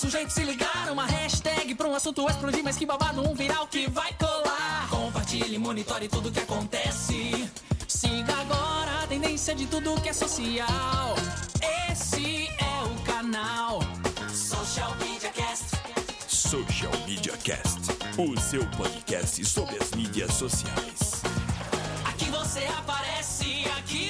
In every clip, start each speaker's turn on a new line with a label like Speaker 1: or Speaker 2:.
Speaker 1: sujeito se ligar. Uma hashtag pra um assunto explodir, mas que babado, um viral que vai colar. Compartilhe, monitore tudo que acontece. Siga agora a tendência de tudo que é social. Esse é o canal Social Media Cast.
Speaker 2: Social Media Cast, o seu podcast sobre as mídias sociais.
Speaker 1: Aqui você aparece, aqui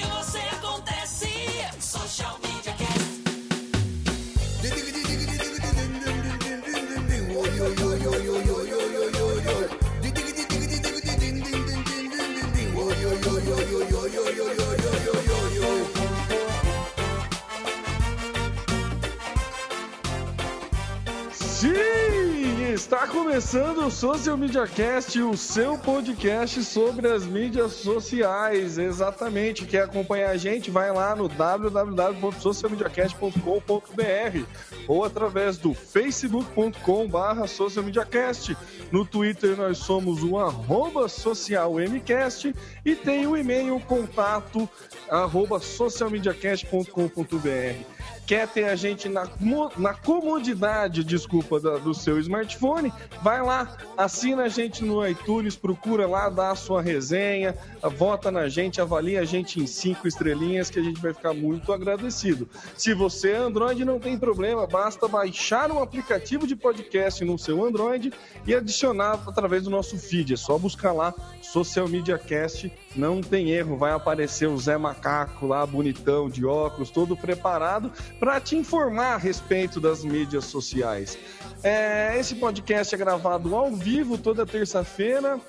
Speaker 3: Está começando o Social Media Cast, o seu podcast sobre as mídias sociais. Exatamente. Quer acompanhar a gente? Vai lá no www.socialmediacast.com.br ou através do facebook.com.br socialmediacast. No Twitter nós somos o arroba socialmcast e tem o e-mail contato arroba socialmediacast.com.br quer ter a gente na, na comodidade, desculpa, da, do seu smartphone, vai lá, assina a gente no iTunes, procura lá, dá a sua resenha, vota na gente, avalia a gente em cinco estrelinhas, que a gente vai ficar muito agradecido. Se você é Android, não tem problema, basta baixar um aplicativo de podcast no seu Android e adicionar através do nosso feed. É só buscar lá Social Media Cast, não tem erro, vai aparecer o Zé Macaco lá, bonitão, de óculos, todo preparado para te informar a respeito das mídias sociais. É, esse podcast é gravado ao vivo toda terça-feira.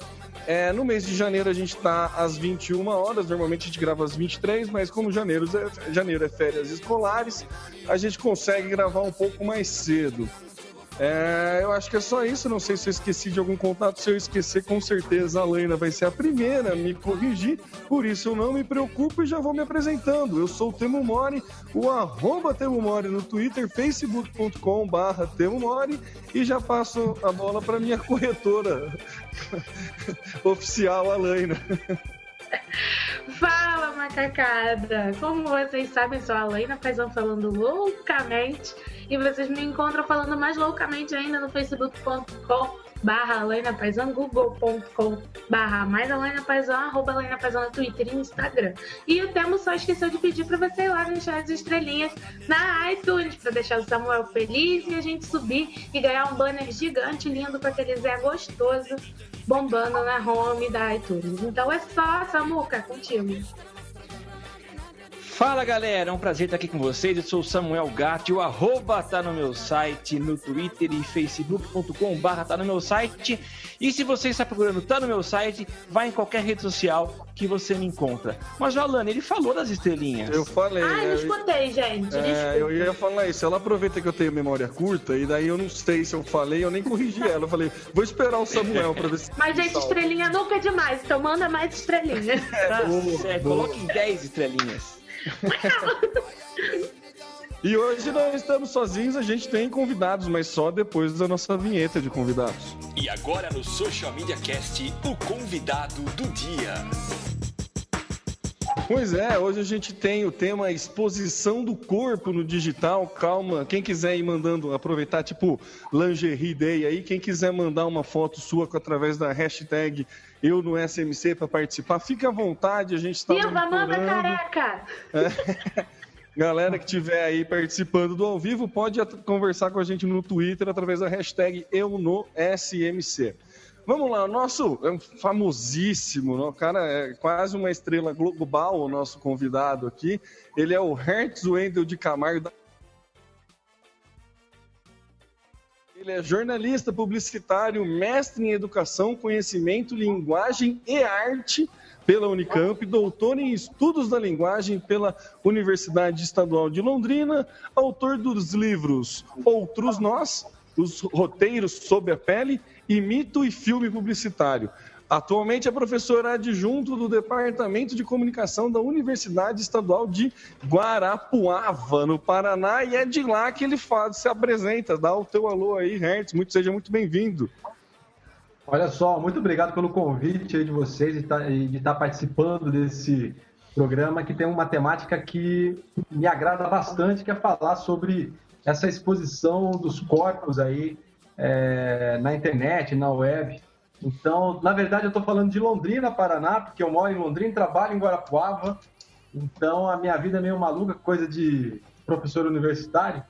Speaker 3: É, no mês de janeiro a gente está às 21 horas, normalmente a gente grava às 23, mas como janeiro, janeiro é férias escolares, a gente consegue gravar um pouco mais cedo. É, eu acho que é só isso. Não sei se eu esqueci de algum contato. Se eu esquecer, com certeza a Laina vai ser a primeira a me corrigir. Por isso eu não me preocupo e já vou me apresentando. Eu sou o Temo Mori, o arroba Temo Mori no Twitter, facebook.com barra Temo Mori e já passo a bola para minha corretora oficial, a Laina.
Speaker 4: Fala, macacada! Como vocês sabem, sou a Laina Paisão falando loucamente e vocês me encontram falando mais loucamente ainda no facebook.com barra Paisão, google.com barra mais Paisão, arroba Paisão no Twitter e Instagram. E o Temo só esqueceu de pedir para você ir lá deixar as estrelinhas na iTunes, para deixar o Samuel feliz e a gente subir e ganhar um banner gigante, lindo, com aquele Zé gostoso, bombando na home da iTunes. Então é só, Samuca, contigo.
Speaker 5: Fala galera, é um prazer estar aqui com vocês. Eu sou o Samuel Gatti, o arroba tá no meu site, no Twitter e facebook.com barra tá no meu site. E se você está procurando tá no meu site, vai em qualquer rede social que você me encontra. Mas o Alane, ele falou das estrelinhas.
Speaker 3: Eu falei.
Speaker 4: Ah, eu escutei, gente.
Speaker 3: É, eu ia falar isso. Ela aproveita que eu tenho memória curta e daí eu não sei se eu falei, eu nem corrigi ela. Eu falei, vou esperar o Samuel pra ver se.
Speaker 4: Mas, gente, estrelinha nunca é demais, então manda mais estrelinha.
Speaker 5: Tá certo, coloque 10 estrelinhas.
Speaker 3: E hoje não estamos sozinhos, a gente tem convidados, mas só depois da nossa vinheta de convidados.
Speaker 2: E agora no Social Media Cast, o convidado do dia.
Speaker 3: Pois é, hoje a gente tem o tema exposição do corpo no digital. Calma, quem quiser ir mandando, aproveitar tipo lingerie day aí, quem quiser mandar uma foto sua através da hashtag eu no SMC para participar, fica à vontade, a gente está
Speaker 4: Viva, manda careca!
Speaker 3: É. Galera que estiver aí participando do ao vivo, pode conversar com a gente no Twitter através da hashtag eu no SMC. Vamos lá, o nosso é um famosíssimo, o cara é quase uma estrela global, o nosso convidado aqui. Ele é o Hertz Wendel de Camargo. Ele é jornalista, publicitário, mestre em educação, conhecimento, linguagem e arte pela Unicamp, doutor em estudos da linguagem pela Universidade Estadual de Londrina, autor dos livros Outros Nós, os roteiros sob a pele e mito e filme publicitário. Atualmente é professor adjunto do Departamento de Comunicação da Universidade Estadual de Guarapuava, no Paraná, e é de lá que ele faz, se apresenta. Dá o teu alô aí, Hertz, muito, seja muito bem-vindo.
Speaker 6: Olha só, muito obrigado pelo convite de vocês e tá, de estar participando desse programa que tem uma temática que me agrada bastante, que é falar sobre essa exposição dos corpos aí é, na internet, na web. Então, na verdade, eu estou falando de Londrina, Paraná, porque eu moro em Londrina, trabalho em Guarapuava. Então, a minha vida é meio maluca, coisa de professor universitário.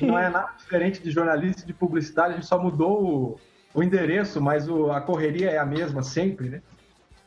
Speaker 6: Não é nada diferente de jornalista e de publicitário, a gente só mudou o, o endereço, mas o, a correria é a mesma sempre, né?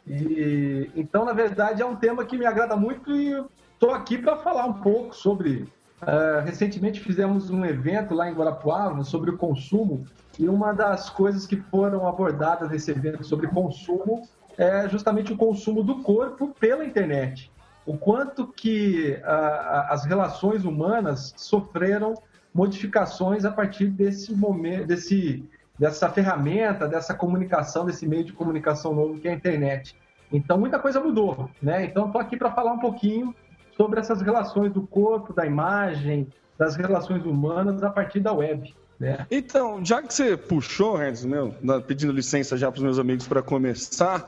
Speaker 6: E, então, na verdade, é um tema que me agrada muito e estou aqui para falar um pouco sobre. Uh, recentemente fizemos um evento lá em Guarapuava sobre o consumo e uma das coisas que foram abordadas nesse evento sobre consumo é justamente o consumo do corpo pela internet. O quanto que uh, as relações humanas sofreram modificações a partir desse momento, desse, dessa ferramenta, dessa comunicação, desse meio de comunicação novo que é a internet. Então, muita coisa mudou, né? Então, estou aqui para falar um pouquinho sobre essas relações do corpo, da imagem, das relações humanas a partir da web. Né?
Speaker 3: Então, já que você puxou, Hans, meu, pedindo licença já para os meus amigos para começar,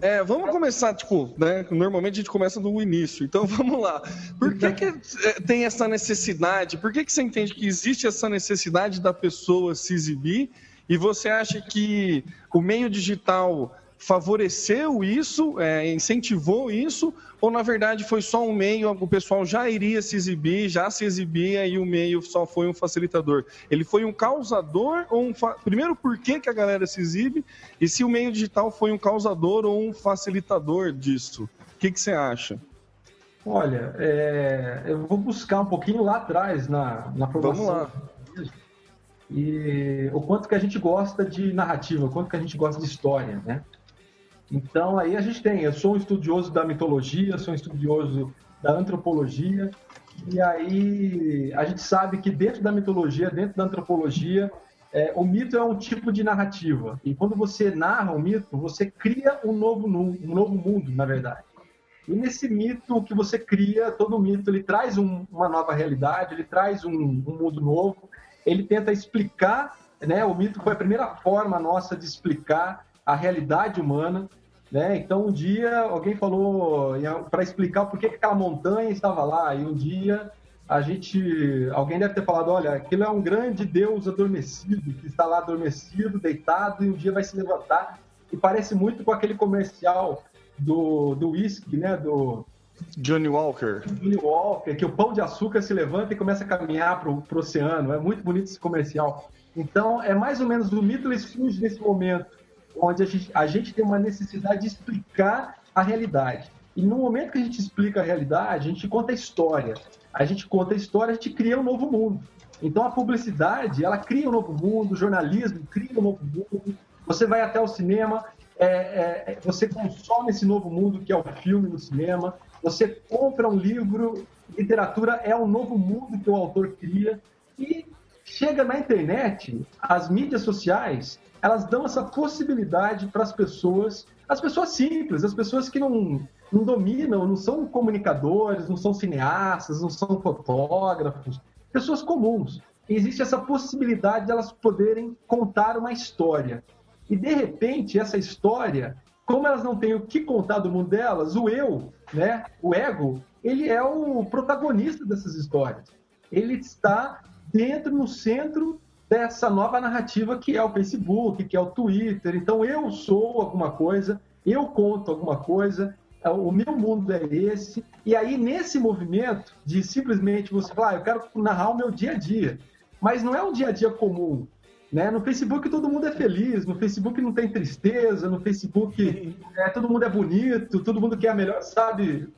Speaker 3: é, vamos começar, tipo, né? Normalmente a gente começa do início, então vamos lá. Por que, que é, tem essa necessidade? Por que, que você entende que existe essa necessidade da pessoa se exibir? E você acha que o meio digital favoreceu isso, é, incentivou isso, ou na verdade foi só um meio, o pessoal já iria se exibir, já se exibia e o meio só foi um facilitador? Ele foi um causador ou um. Fa... Primeiro, por que, que a galera se exibe? E se o meio digital foi um causador ou um facilitador disso? O que, que você acha?
Speaker 6: Olha, é... eu vou buscar um pouquinho lá atrás na, na
Speaker 3: formação. Vamos lá.
Speaker 6: E o quanto que a gente gosta de narrativa, o quanto que a gente gosta de história, né? Então aí a gente tem, eu sou um estudioso da mitologia, sou um estudioso da antropologia, e aí a gente sabe que dentro da mitologia, dentro da antropologia, é, o mito é um tipo de narrativa. E quando você narra um mito, você cria um novo, um novo mundo, na verdade. E nesse mito que você cria, todo mito, ele traz um, uma nova realidade, ele traz um, um mundo novo, ele tenta explicar, né? O mito foi a primeira forma nossa de explicar a realidade humana, né? Então, um dia alguém falou para explicar por que aquela montanha estava lá, e um dia a gente, alguém deve ter falado, olha, aquilo é um grande Deus adormecido que está lá adormecido, deitado, e um dia vai se levantar. E parece muito com aquele comercial do do whisky, né? Do
Speaker 3: Johnny Walker.
Speaker 6: Johnny Walker, que o pão de açúcar se levanta e começa a caminhar para o oceano. É muito bonito esse comercial. Então, é mais ou menos o mito surge nesse momento onde a gente, a gente tem uma necessidade de explicar a realidade. E no momento que a gente explica a realidade, a gente conta a história. A gente conta a história, a gente cria um novo mundo. Então a publicidade, ela cria um novo mundo, o jornalismo cria um novo mundo. Você vai até o cinema, é, é, é você consome esse novo mundo que é o filme no cinema. Você compra um livro, literatura é um novo mundo que o autor cria. E chega na internet, as mídias sociais, elas dão essa possibilidade para as pessoas, as pessoas simples, as pessoas que não, não dominam, não são comunicadores, não são cineastas, não são fotógrafos, pessoas comuns. E existe essa possibilidade de elas poderem contar uma história. E de repente, essa história, como elas não têm o que contar do mundo delas, o eu, né, o ego, ele é o protagonista dessas histórias. Ele está dentro, no centro dessa nova narrativa que é o Facebook, que é o Twitter. Então, eu sou alguma coisa, eu conto alguma coisa, é, o meu mundo é esse. E aí, nesse movimento de simplesmente você falar, ah, eu quero narrar o meu dia a dia, mas não é um dia a dia comum. Né? No Facebook todo mundo é feliz, no Facebook não tem tristeza, no Facebook é, todo mundo é bonito, todo mundo quer a melhor, sabe?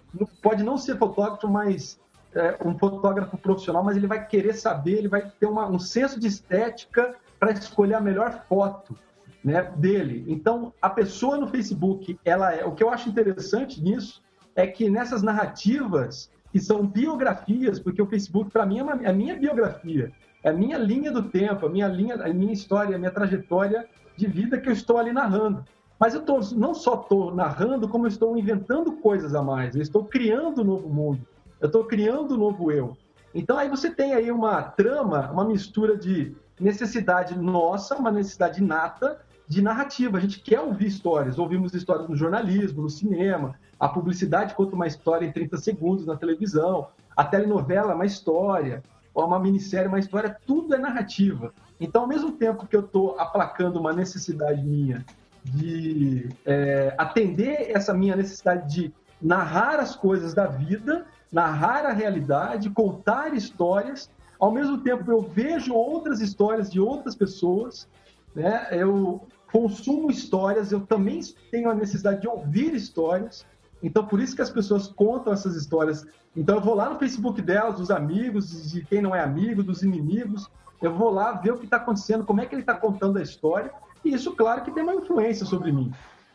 Speaker 6: Pode não ser fotógrafo, mas é, um fotógrafo profissional, mas ele vai querer saber, ele vai ter uma, um senso de estética para escolher a melhor foto né, dele. Então, a pessoa no Facebook, ela é. O que eu acho interessante nisso é que nessas narrativas que são biografias, porque o Facebook para mim é, uma, é a minha biografia, é a minha linha do tempo, a minha linha, a minha história, a minha trajetória de vida que eu estou ali narrando. Mas eu tô, não só estou narrando, como eu estou inventando coisas a mais. Eu estou criando um novo mundo eu estou criando um novo eu. Então aí você tem aí uma trama, uma mistura de necessidade nossa, uma necessidade inata de narrativa. A gente quer ouvir histórias. Ouvimos histórias no jornalismo, no cinema. A publicidade conta uma história em 30 segundos na televisão. A telenovela é uma história. ou uma minissérie, uma história, tudo é narrativa. Então, ao mesmo tempo que eu estou aplacando uma necessidade minha de é, atender essa minha necessidade de narrar as coisas da vida, narrar a realidade, contar histórias, ao mesmo tempo eu vejo outras histórias de outras pessoas, né? eu consumo histórias, eu também tenho a necessidade de ouvir histórias, então por isso que as pessoas contam essas histórias. Então eu vou lá no Facebook delas, dos amigos, de quem não é amigo, dos inimigos, eu vou lá ver o que está acontecendo, como é que ele está contando a história, e isso, claro, que tem uma influência sobre mim.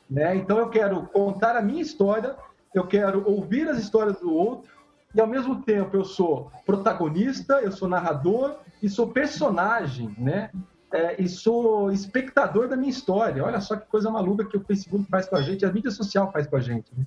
Speaker 6: Né? Então, eu quero contar a minha história, eu quero ouvir as histórias do outro, e ao mesmo tempo eu sou protagonista, eu sou narrador e sou personagem, né? É, e sou espectador da minha história. Olha só que coisa maluca que o Facebook faz com a gente, a mídia social faz com a gente. Né?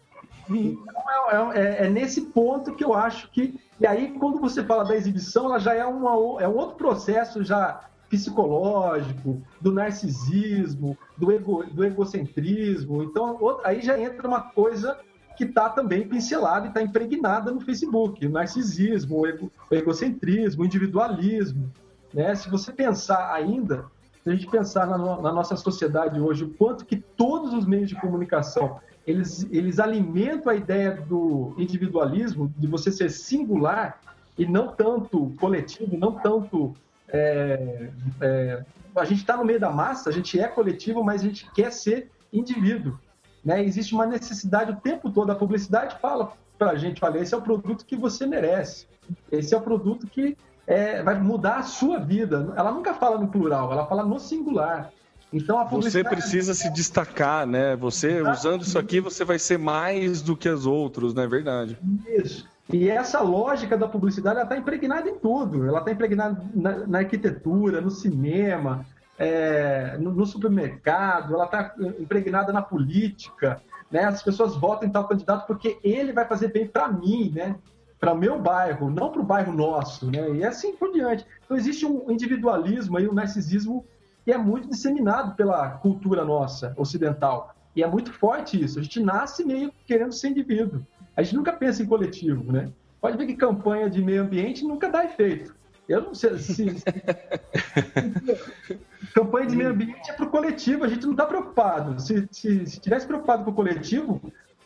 Speaker 6: Então, é, é, é, nesse ponto que eu acho que. E aí, quando você fala da exibição, ela já é, uma, é um outro processo já psicológico, do narcisismo, do, ego, do egocentrismo. Então, aí já entra uma coisa que está também pincelada e está impregnada no Facebook: o narcisismo, o, ego, o egocentrismo, o individualismo. Né? Se você pensar ainda, se a gente pensar na, na nossa sociedade hoje, o quanto que todos os meios de comunicação eles, eles alimentam a ideia do individualismo, de você ser singular e não tanto coletivo, não tanto. É, é, a gente está no meio da massa, a gente é coletivo, mas a gente quer ser indivíduo. Né? Existe uma necessidade o tempo todo. A publicidade fala para a gente: olha, esse é o produto que você merece, esse é o produto que é, vai mudar a sua vida. Ela nunca fala no plural, ela fala no singular.
Speaker 3: Então a Você precisa se destacar, né? Você usando isso aqui, você vai ser mais do que os outros, não é verdade?
Speaker 6: Isso. E essa lógica da publicidade está impregnada em tudo. Ela está impregnada na, na, arquitetura, no cinema, é, no, no, supermercado, ela está impregnada na política. Né? As pessoas votam em tal candidato porque ele vai fazer bem para mim, né? para o meu bairro, não para o bairro nosso. Né? E assim por diante. Então existe um individualismo e um narcisismo que é muito disseminado pela cultura nossa ocidental. E é muito forte isso. A gente nasce meio querendo ser indivíduo. A gente nunca pensa em coletivo, né? Pode ver que campanha de meio ambiente nunca dá efeito. Eu não sei se. campanha de meio ambiente é para o coletivo, a gente não está preocupado. Se, se, se tivesse preocupado com o coletivo,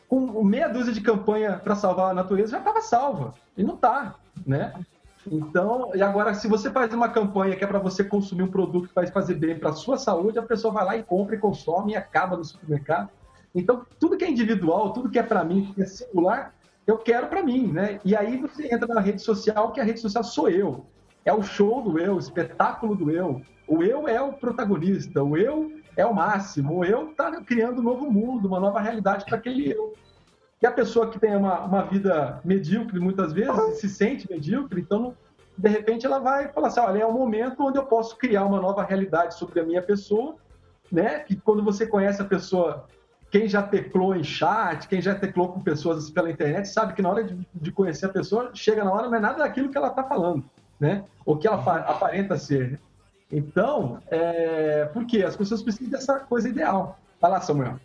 Speaker 6: com meia dúzia de campanha para salvar a natureza já estava salva. E não está, né? Então, e agora, se você faz uma campanha que é para você consumir um produto que vai fazer bem para a sua saúde, a pessoa vai lá e compra e consome e acaba no supermercado. Então, tudo que é individual, tudo que é para mim, que é singular, eu quero para mim, né? E aí você entra na rede social, que a rede social sou eu. É o show do eu, o espetáculo do eu. O eu é o protagonista, o eu é o máximo, o eu está criando um novo mundo, uma nova realidade para aquele eu que a pessoa que tem uma, uma vida medíocre, muitas vezes, se sente medíocre, então, de repente, ela vai falar assim: olha, é um momento onde eu posso criar uma nova realidade sobre a minha pessoa, né? Que quando você conhece a pessoa, quem já teclou em chat, quem já teclou com pessoas pela internet, sabe que na hora de, de conhecer a pessoa, chega na hora, não é nada daquilo que ela está falando, né? Ou que ela aparenta ser. Né? Então, é... por quê? As pessoas precisam dessa coisa ideal. Vai lá, Samuel.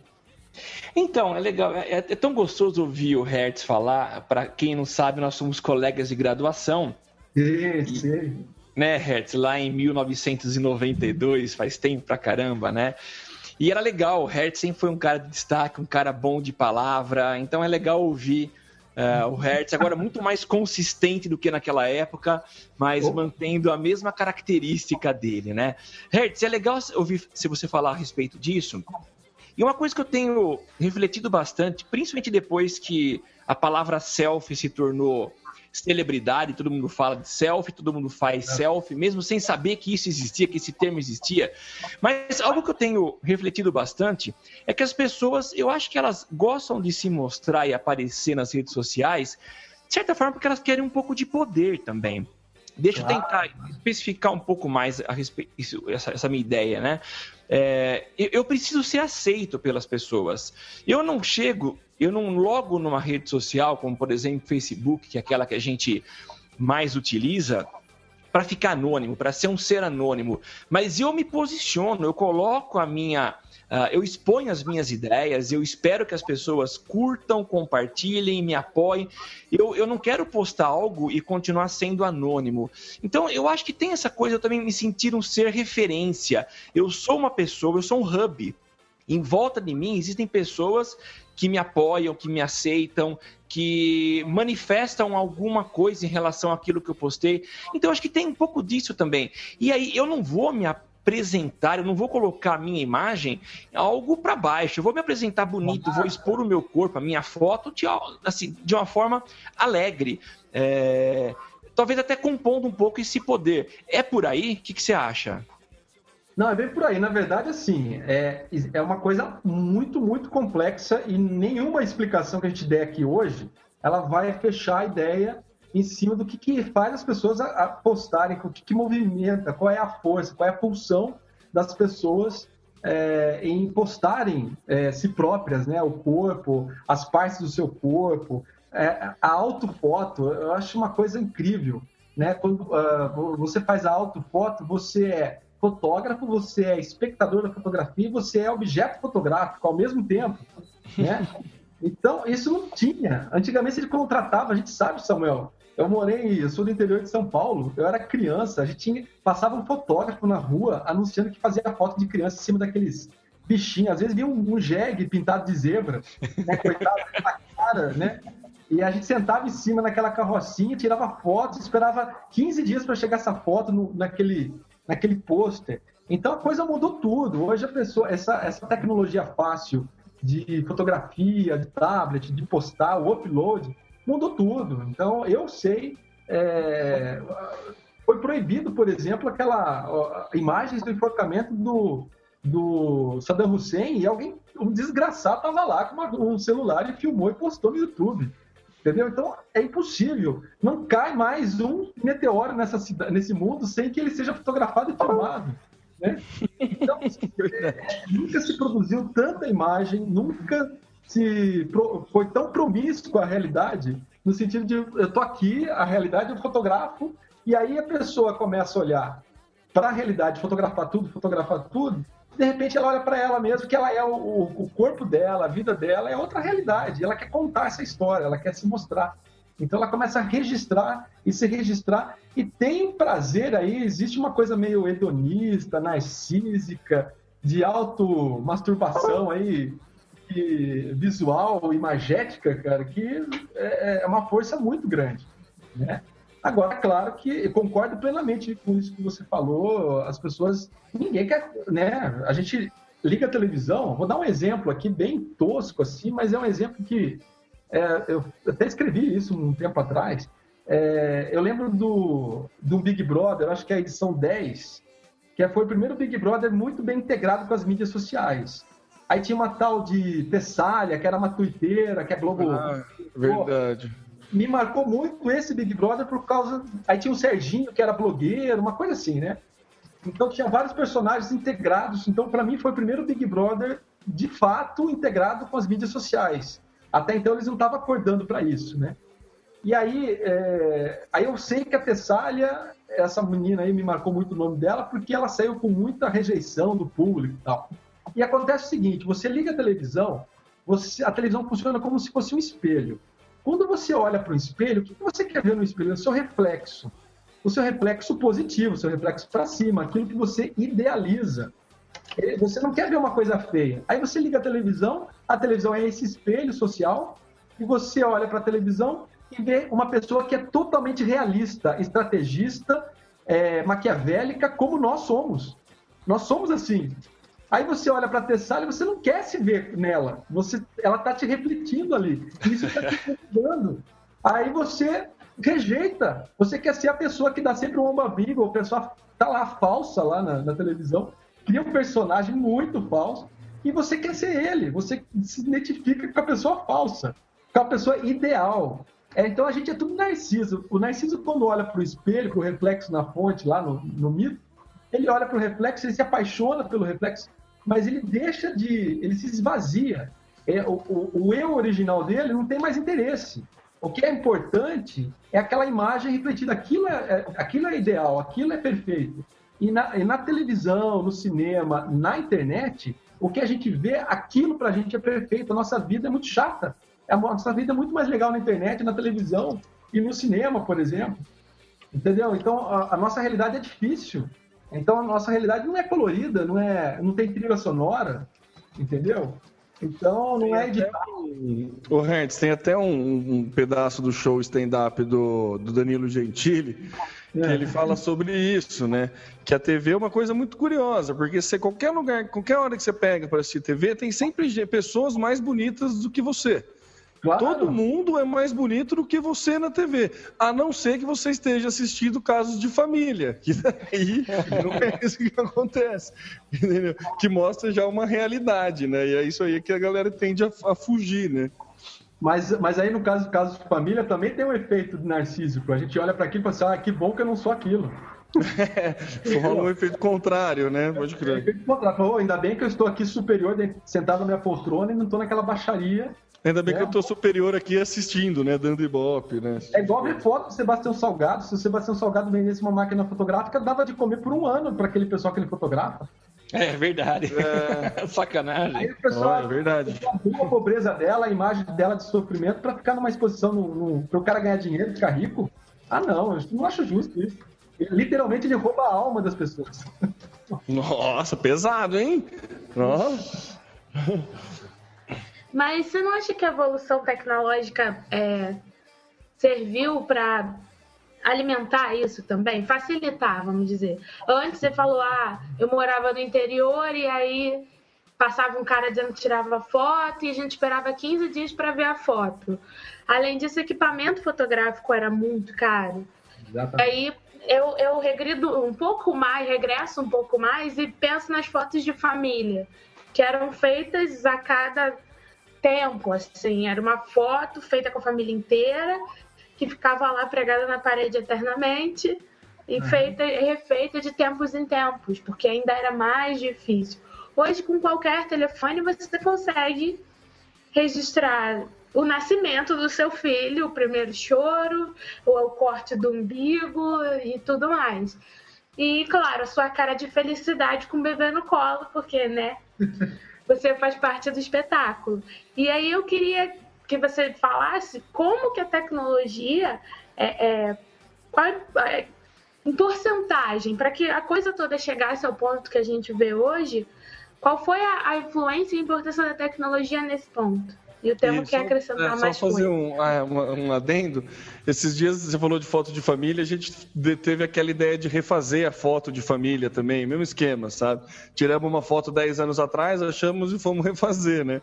Speaker 5: Então, é legal. É, é, tão gostoso ouvir o Hertz falar. Para quem não sabe, nós somos colegas de graduação.
Speaker 6: Sim, sim.
Speaker 5: Né, Hertz? Lá em 1992, faz tempo pra caramba, né? E era legal, o Hertz sempre foi um cara de destaque, um cara bom de palavra, então é legal ouvir uh, o Hertz agora muito mais consistente do que naquela época, mas oh. mantendo a mesma característica dele, né? Hertz, é legal ouvir se você falar a respeito disso, e uma coisa que eu tenho refletido bastante, principalmente depois que a palavra selfie se tornou celebridade, todo mundo fala de selfie, todo mundo faz é. selfie, mesmo sem saber que isso existia, que esse termo existia. Mas algo que eu tenho refletido bastante é que as pessoas, eu acho que elas gostam de se mostrar e aparecer nas redes sociais, de certa forma, porque elas querem um pouco de poder também. Deixa eu tentar especificar um pouco mais a respeito, isso, essa, essa minha ideia, né? É, eu preciso ser aceito pelas pessoas. Eu não chego, eu não logo numa rede social, como por exemplo Facebook, que é aquela que a gente mais utiliza, para ficar anônimo, para ser um ser anônimo. Mas eu me posiciono, eu coloco a minha Uh, eu exponho as minhas ideias, eu espero que as pessoas curtam, compartilhem, me apoiem. Eu, eu não quero postar algo e continuar sendo anônimo. Então, eu acho que tem essa coisa eu também me sentir um ser referência. Eu sou uma pessoa, eu sou um hub. Em volta de mim existem pessoas que me apoiam, que me aceitam, que manifestam alguma coisa em relação àquilo que eu postei. Então, acho que tem um pouco disso também. E aí, eu não vou me apresentar, eu não vou colocar a minha imagem algo para baixo. Eu vou me apresentar bonito, vou expor o meu corpo, a minha foto, de, assim, de uma forma alegre. É... Talvez até compondo um pouco esse poder. É por aí? O que, que você acha?
Speaker 6: Não, é bem por aí. Na verdade, assim, é, é uma coisa muito, muito complexa e nenhuma explicação que a gente der aqui hoje, ela vai fechar a ideia em cima do que, que faz as pessoas apostarem, o que, que movimenta, qual é a força, qual é a pulsão das pessoas é, em postarem é, si próprias, né? O corpo, as partes do seu corpo, é, a autofoto, eu acho uma coisa incrível, né? Quando uh, você faz a autofoto, você é fotógrafo, você é espectador da fotografia e você é objeto fotográfico ao mesmo tempo, né? Então, isso não tinha. Antigamente ele contratava, a gente sabe, Samuel. Eu morei, eu sou do interior de São Paulo, eu era criança, a gente tinha, passava um fotógrafo na rua anunciando que fazia foto de criança em cima daqueles bichinhos. Às vezes via um, um jegue pintado de zebra, né? Coitado, na cara, né? E a gente sentava em cima naquela carrocinha, tirava fotos, esperava 15 dias para chegar essa foto no, naquele naquele pôster. Então a coisa mudou tudo. Hoje a pessoa, essa, essa tecnologia fácil de fotografia, de tablet, de postar, o upload, mudou tudo. Então eu sei. É, foi proibido, por exemplo, aquela ó, imagens do enforcamento do, do Saddam Hussein e alguém, um desgraçado, estava lá com uma, um celular e filmou e postou no YouTube. Entendeu? Então é impossível. Não cai mais um meteoro nessa cidade, nesse mundo sem que ele seja fotografado e filmado. Né? Então, é, nunca se produziu tanta imagem, nunca se foi tão promíscuo a realidade, no sentido de eu tô aqui, a realidade eu fotografo, e aí a pessoa começa a olhar para a realidade, fotografar tudo, fotografar tudo, de repente ela olha para ela mesmo, que ela é o, o, corpo dela, a vida dela é outra realidade. Ela quer contar essa história, ela quer se mostrar. Então ela começa a registrar e se registrar e tem prazer aí. Existe uma coisa meio hedonista, narcísica, de automasturbação aí, visual, imagética, cara, que é, é uma força muito grande, né? Agora, claro que eu concordo plenamente com isso que você falou. As pessoas. Ninguém quer. Né? A gente liga a televisão. Vou dar um exemplo aqui, bem tosco assim, mas é um exemplo que. É, eu até escrevi isso um tempo atrás. É, eu lembro do, do Big Brother, acho que é a edição 10, que foi o primeiro Big Brother muito bem integrado com as mídias sociais. Aí tinha uma tal de Tessália, que era uma tuiteira, que é Globo.
Speaker 3: Ah, verdade
Speaker 6: me marcou muito esse Big Brother por causa. Aí tinha o Serginho, que era blogueiro, uma coisa assim, né? Então tinha vários personagens integrados. Então, para mim, foi o primeiro Big Brother de fato integrado com as mídias sociais. Até então eles não estavam acordando para isso, né? E aí, é... aí eu sei que a Tessália, essa menina aí me marcou muito o nome dela, porque ela saiu com muita rejeição do público e tal. E acontece o seguinte: você liga a televisão, você... a televisão funciona como se fosse um espelho. Quando você olha para o espelho, o que você quer ver no espelho? O seu reflexo. O seu reflexo positivo, o seu reflexo para cima, aquilo que você idealiza. É, você não quer ver uma coisa feia. Aí você liga a televisão, a televisão é esse espelho social, e você olha para a televisão e vê uma pessoa que é totalmente realista, estrategista, é, maquiavélica, como nós somos. Nós somos assim. Aí você olha para a Tessália e você não quer se ver nela. Você, ela está te refletindo ali. Isso está te incomodando. Aí você rejeita. Você quer ser a pessoa que dá sempre um ombro amigo, a pessoa tá lá falsa lá na, na, televisão, cria um personagem muito falso e você quer ser ele. Você se identifica com a pessoa falsa, com a pessoa ideal. É, então a gente é tudo narciso. O narciso, quando olha para o espelho, para o reflexo na fonte, lá no, no mito, ele olha para o reflexo, ele se apaixona pelo reflexo mas ele deixa de. ele se esvazia. É, o, o, o eu original dele não tem mais interesse. O que é importante é aquela imagem refletida. Aquilo é, é aquilo é ideal, aquilo é perfeito. E na, e na, televisão, no cinema, na internet, o que a gente vê, aquilo pra gente é perfeito. A nossa vida é muito chata. A nossa vida é muito mais legal na internet, na televisão e no cinema, por exemplo. Entendeu? Então, a, a nossa realidade é difícil. Então, a nossa realidade não é colorida, não, é, não tem trilha sonora, entendeu? Então, não é editado.
Speaker 3: O Hertz, tem até um, um pedaço do show stand-up do, do Danilo Gentili que é. ele fala sobre isso, né? Que a TV é uma coisa muito curiosa, porque você qualquer lugar, qualquer hora que você pega para assistir TV, tem sempre pessoas mais bonitas do que você. Claro. Todo mundo é mais bonito do que você na TV, a não ser que você esteja assistindo casos de família, que daí não é isso que acontece, entendeu? que mostra já uma realidade, né? E é isso aí que a galera tende a, a fugir, né?
Speaker 6: Mas, mas aí, no caso, caso de família, também tem um efeito narcísico. A gente olha para aquilo e fala assim, ah, que bom que eu não sou aquilo.
Speaker 3: É, rola um efeito contrário, né? Pode crer. É, efeito
Speaker 6: contrário. Oh, ainda bem que eu estou aqui superior, sentado na minha poltrona e não estou naquela baixaria.
Speaker 3: Ainda bem é. que eu estou superior aqui assistindo, né? Dando ibope, né?
Speaker 6: É igual ver foto do Sebastião Salgado. Se o Sebastião Salgado vendesse uma máquina fotográfica, dava de comer por um ano para aquele pessoal que ele fotografa.
Speaker 5: É verdade. É... Sacanagem. Aí
Speaker 6: o pessoal, oh, é verdade. a pobreza dela, a imagem dela de sofrimento para ficar numa exposição no, no, para o cara ganhar dinheiro, ficar rico. Ah, não, eu não acho justo isso. Literalmente ele rouba a alma das pessoas.
Speaker 3: Nossa, pesado, hein? Nossa.
Speaker 4: Mas você não acha que a evolução tecnológica é, serviu para alimentar isso também, facilitar, vamos dizer. Antes você falou, ah, eu morava no interior e aí passava um cara dizendo que tirava foto e a gente esperava 15 dias para ver a foto. Além disso, o equipamento fotográfico era muito caro. Exatamente. Aí eu, eu regrido um pouco mais, regresso um pouco mais e penso nas fotos de família, que eram feitas a cada tempo, assim, era uma foto feita com a família inteira que ficava lá pregada na parede eternamente e uhum. feita e refeita de tempos em tempos, porque ainda era mais difícil. Hoje, com qualquer telefone, você consegue registrar o nascimento do seu filho, o primeiro choro, ou o corte do umbigo e tudo mais. E, claro, a sua cara de felicidade com o bebê no colo, porque, né? Você faz parte do espetáculo. E aí eu queria que você falasse como que a tecnologia é, é, é em porcentagem, para que a coisa toda chegasse ao ponto que a gente vê hoje, qual foi a, a influência e importância da tecnologia nesse ponto? E o tema quer acrescentar é, mais
Speaker 3: Só fazer um, ah, um, adendo. Esses dias você falou de foto de família, a gente teve aquela ideia de refazer a foto de família também, mesmo esquema, sabe? Tiramos uma foto 10 anos atrás, achamos e fomos refazer, né?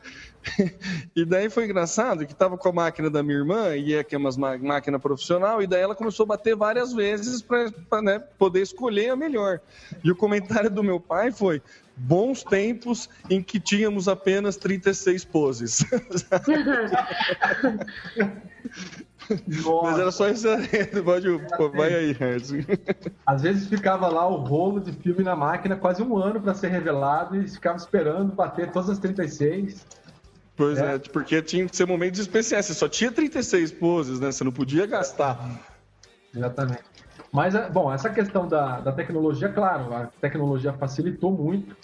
Speaker 3: e daí foi engraçado que estava com a máquina da minha irmã, e é que é uma máquina profissional, e daí ela começou a bater várias vezes para né, poder escolher a melhor. E o comentário do meu pai foi: bons tempos em que tínhamos apenas 36 poses. Mas era só isso Pode, vai aí, Hertz.
Speaker 6: Às vezes ficava lá o rolo de filme na máquina quase um ano para ser revelado e ficava esperando bater todas as 36.
Speaker 3: Pois é. é, porque tinha que ser momentos especiais. Você só tinha 36 poses, né? Você não podia gastar.
Speaker 6: Exatamente. Mas, é, bom, essa questão da, da tecnologia, claro, a tecnologia facilitou muito.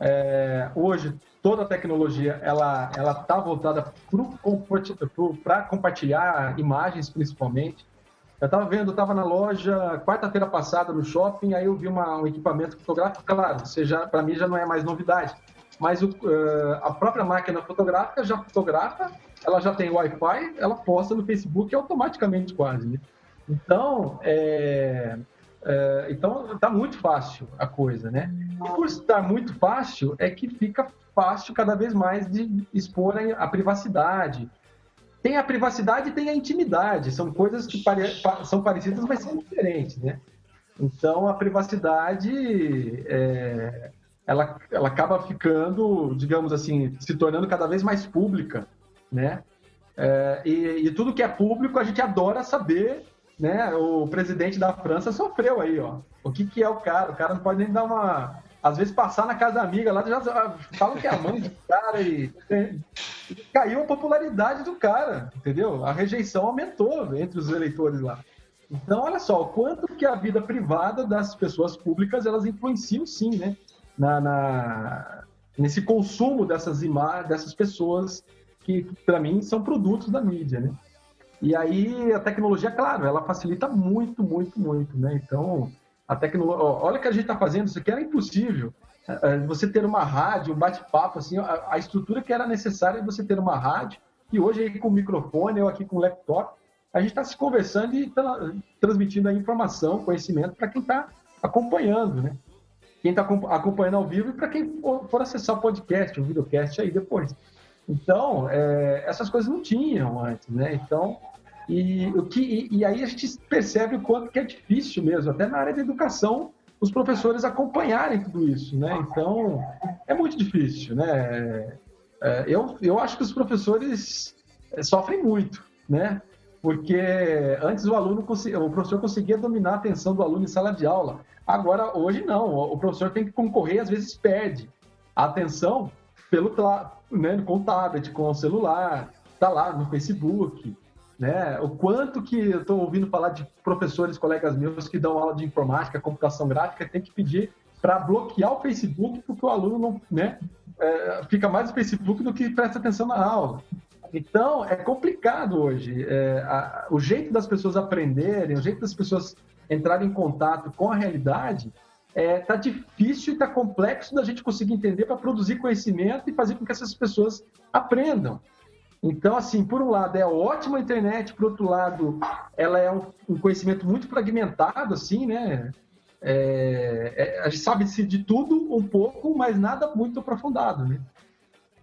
Speaker 6: É, hoje, toda a tecnologia ela ela está voltada para compartilhar imagens, principalmente. Eu estava vendo, estava na loja quarta-feira passada no shopping, aí eu vi uma, um equipamento fotográfico, claro, para mim já não é mais novidade, mas o, uh, a própria máquina fotográfica já fotografa, ela já tem Wi-Fi, ela posta no Facebook automaticamente quase. Né? Então, é, é, então está muito fácil a coisa, né? E por estar muito fácil, é que fica fácil cada vez mais de expor a privacidade. Tem a privacidade e tem a intimidade. São coisas que pare... são parecidas, mas são diferentes, né? Então, a privacidade, é... ela, ela acaba ficando, digamos assim, se tornando cada vez mais pública, né? É... E, e tudo que é público, a gente adora saber né, o presidente da França sofreu aí, ó. O que, que é o cara? O cara não pode nem dar uma. Às vezes passar na casa da amiga lá, já falam que é a mãe do cara e, e caiu a popularidade do cara, entendeu? A rejeição aumentou entre os eleitores lá. Então, olha só, o quanto que a vida privada das pessoas públicas elas influenciam sim, né? Na, na nesse consumo dessas imagens, dessas pessoas que, para mim, são produtos da mídia, né? E aí a tecnologia, claro, ela facilita muito, muito, muito, né? Então, a tecnologia, olha o que a gente está fazendo, isso aqui era impossível. É, é, você ter uma rádio, um bate-papo, assim, a, estrutura que era necessária é você ter uma rádio, e hoje aí com microfone, eu aqui com laptop, a gente está se conversando e tra transmitindo a informação, conhecimento para quem está acompanhando, né? Quem está acompanhando ao vivo e para quem for, acessar o podcast, o videocast aí depois. Então, é, essas coisas não tinham antes, né? Então, e, o que, e, e, aí a gente percebe o quanto que é difícil mesmo, até na área da educação, os professores acompanharem tudo isso, né? Então, é muito difícil, né? É, eu, eu acho que os professores é, sofrem muito, né? Porque antes o aluno, o professor conseguia dominar a atenção do aluno em sala de aula. Agora, hoje não. O professor tem que concorrer às vezes perde a atenção pelo né, com o tablet, com o celular, tá lá no Facebook, né? O quanto que eu estou ouvindo falar de professores, colegas meus que dão aula de informática, computação gráfica, tem que pedir para bloquear o Facebook porque o aluno não, né, é, fica mais no Facebook do que presta atenção na aula. Então, é complicado hoje. É, a, o jeito das pessoas aprenderem, o jeito das pessoas entrarem em contato com a realidade, é, tá difícil e tá complexo da gente conseguir entender para produzir conhecimento e fazer com que essas pessoas aprendam. Então, assim, por um lado é ótima a internet, por outro lado, ela é um, um conhecimento muito fragmentado, assim, né? É, é, a gente sabe de tudo um pouco, mas nada muito aprofundado, né?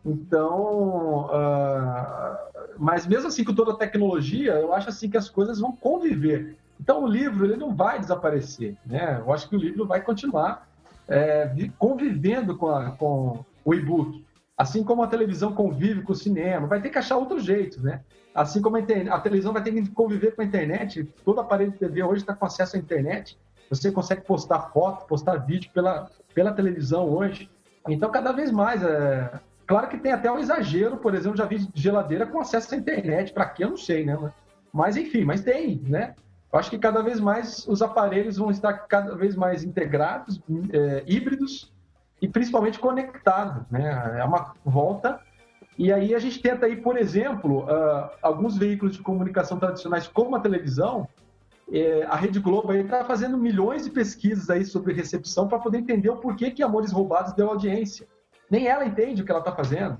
Speaker 6: Então, uh, mas mesmo assim, com toda a tecnologia, eu acho assim que as coisas vão conviver. Então, o livro ele não vai desaparecer, né? Eu acho que o livro vai continuar é, convivendo com, a, com o e-book. Assim como a televisão convive com o cinema, vai ter que achar outro jeito, né? Assim como a, a televisão vai ter que conviver com a internet, todo aparelho de TV hoje está com acesso à internet. Você consegue postar foto, postar vídeo pela, pela televisão hoje. Então, cada vez mais, é, Claro que tem até um exagero, por exemplo, já vi geladeira com acesso à internet, para quê eu não sei, né? Mas enfim, mas tem, né? Eu acho que cada vez mais os aparelhos vão estar cada vez mais integrados, é, híbridos e principalmente conectados, né? É uma volta. E aí a gente tenta aí, por exemplo, uh, alguns veículos de comunicação tradicionais, como a televisão, é, a Rede Globo está fazendo milhões de pesquisas aí sobre recepção para poder entender o porquê que Amores Roubados deu audiência. Nem ela entende o que ela está fazendo.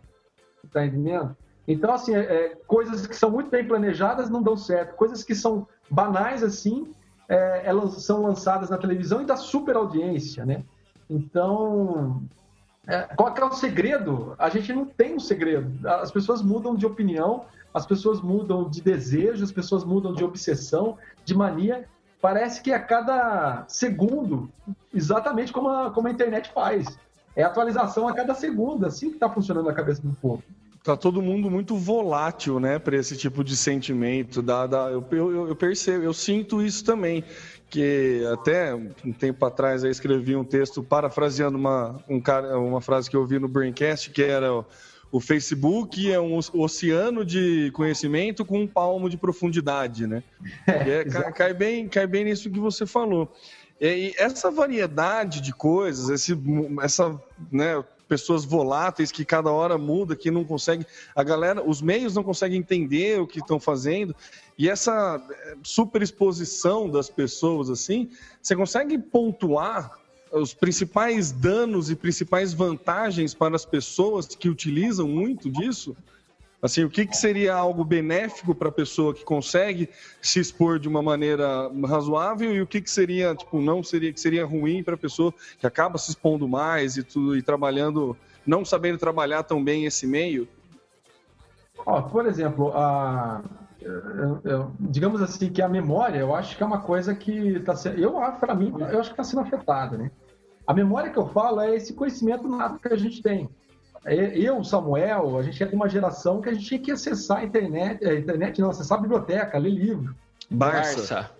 Speaker 6: Está entendendo? Então, assim, é, é, coisas que são muito bem planejadas não dão certo. Coisas que são banais, assim, é, elas são lançadas na televisão e dá super audiência, né? Então, é, qual é o segredo? A gente não tem um segredo. As pessoas mudam de opinião, as pessoas mudam de desejo, as pessoas mudam de obsessão, de mania. Parece que a cada segundo, exatamente como a, como a internet faz. É atualização a cada segundo, assim que está funcionando a cabeça do povo.
Speaker 3: Tá todo mundo muito volátil, né, para esse tipo de sentimento. Da, da, eu, eu, eu, percebo, eu sinto isso também. Que até um tempo atrás eu escrevi um texto parafraseando uma, um cara, uma frase que eu vi no Braincast, que era o Facebook é um oceano de conhecimento com um palmo de profundidade, né? É, cai, cai, bem, cai bem nisso que você falou. E essa variedade de coisas, esse, essa, né, pessoas voláteis que cada hora muda, que não consegue, a galera, os meios não conseguem entender o que estão fazendo, e essa eh, superexposição das pessoas assim, você consegue pontuar os principais danos e principais vantagens para as pessoas que utilizam muito disso? Assim, o que, que seria algo benéfico para a pessoa que consegue se expor de uma maneira razoável e o que, que seria, tipo, não seria que seria ruim para a pessoa que acaba se expondo mais e tudo e trabalhando, não sabendo trabalhar tão bem esse meio?
Speaker 6: Ó, por exemplo, a digamos assim que a memória, eu acho que é uma coisa que está sendo, eu para mim, eu acho que está sendo afetada, né? A memória que eu falo é esse conhecimento nato que a gente tem. Eu, Samuel, a gente é de uma geração que a gente tinha que acessar a internet, a internet não, acessar a biblioteca, ler livro.
Speaker 5: Barça.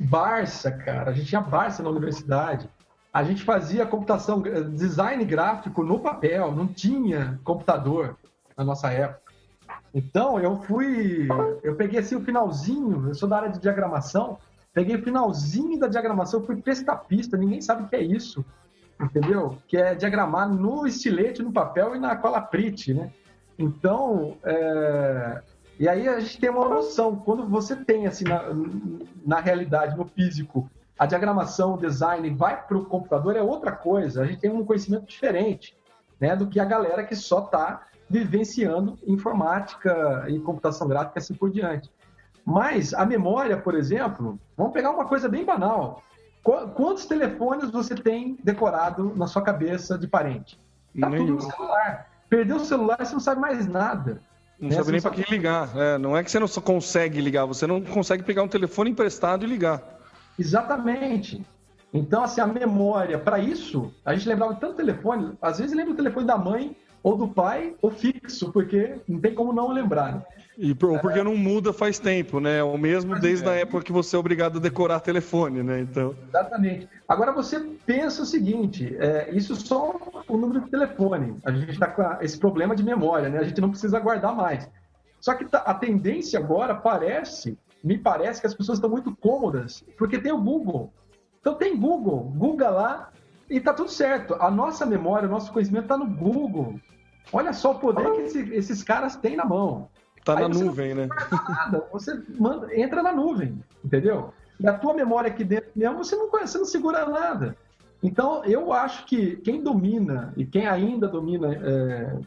Speaker 6: Barça, cara. A gente tinha Barça na universidade. A gente fazia computação, design gráfico no papel, não tinha computador na nossa época. Então, eu fui. Eu peguei assim o finalzinho, eu sou da área de diagramação, peguei o finalzinho da diagramação, fui pista, ninguém sabe o que é isso. Entendeu? Que é diagramar no estilete, no papel e na cola print, né? Então, é... e aí a gente tem uma noção. Quando você tem, assim, na, na realidade, no físico, a diagramação, o design vai para o computador, é outra coisa. A gente tem um conhecimento diferente né, do que a galera que só está vivenciando informática e computação gráfica assim por diante. Mas a memória, por exemplo, vamos pegar uma coisa bem banal. Quantos telefones você tem decorado na sua cabeça de parente? Tá tudo no celular. Perdeu o celular, você não sabe mais nada.
Speaker 3: Não né? sabe nem para quem ligar. É, não é que você não consegue ligar, você não consegue pegar um telefone emprestado e ligar.
Speaker 6: Exatamente. Então, assim, a memória, para isso, a gente lembrava tanto telefone, às vezes lembra o telefone da mãe ou do pai ou fixo, porque não tem como não lembrar. Né?
Speaker 3: E por, porque não muda faz tempo, né? É o mesmo desde a época que você é obrigado a decorar telefone, né? Então...
Speaker 6: Exatamente. Agora você pensa o seguinte: é, isso só o número de telefone. A gente está com esse problema de memória, né? A gente não precisa guardar mais. Só que tá, a tendência agora parece, me parece que as pessoas estão muito cômodas, porque tem o Google. Então tem Google, Google lá e tá tudo certo. A nossa memória, o nosso conhecimento está no Google. Olha só o poder que esse, esses caras têm na mão.
Speaker 3: Tá Aí na nuvem, né?
Speaker 6: Nada. Você manda, entra na nuvem, entendeu? E a tua memória aqui dentro mesmo, você não, você não segura nada. Então, eu acho que quem domina e quem ainda domina é,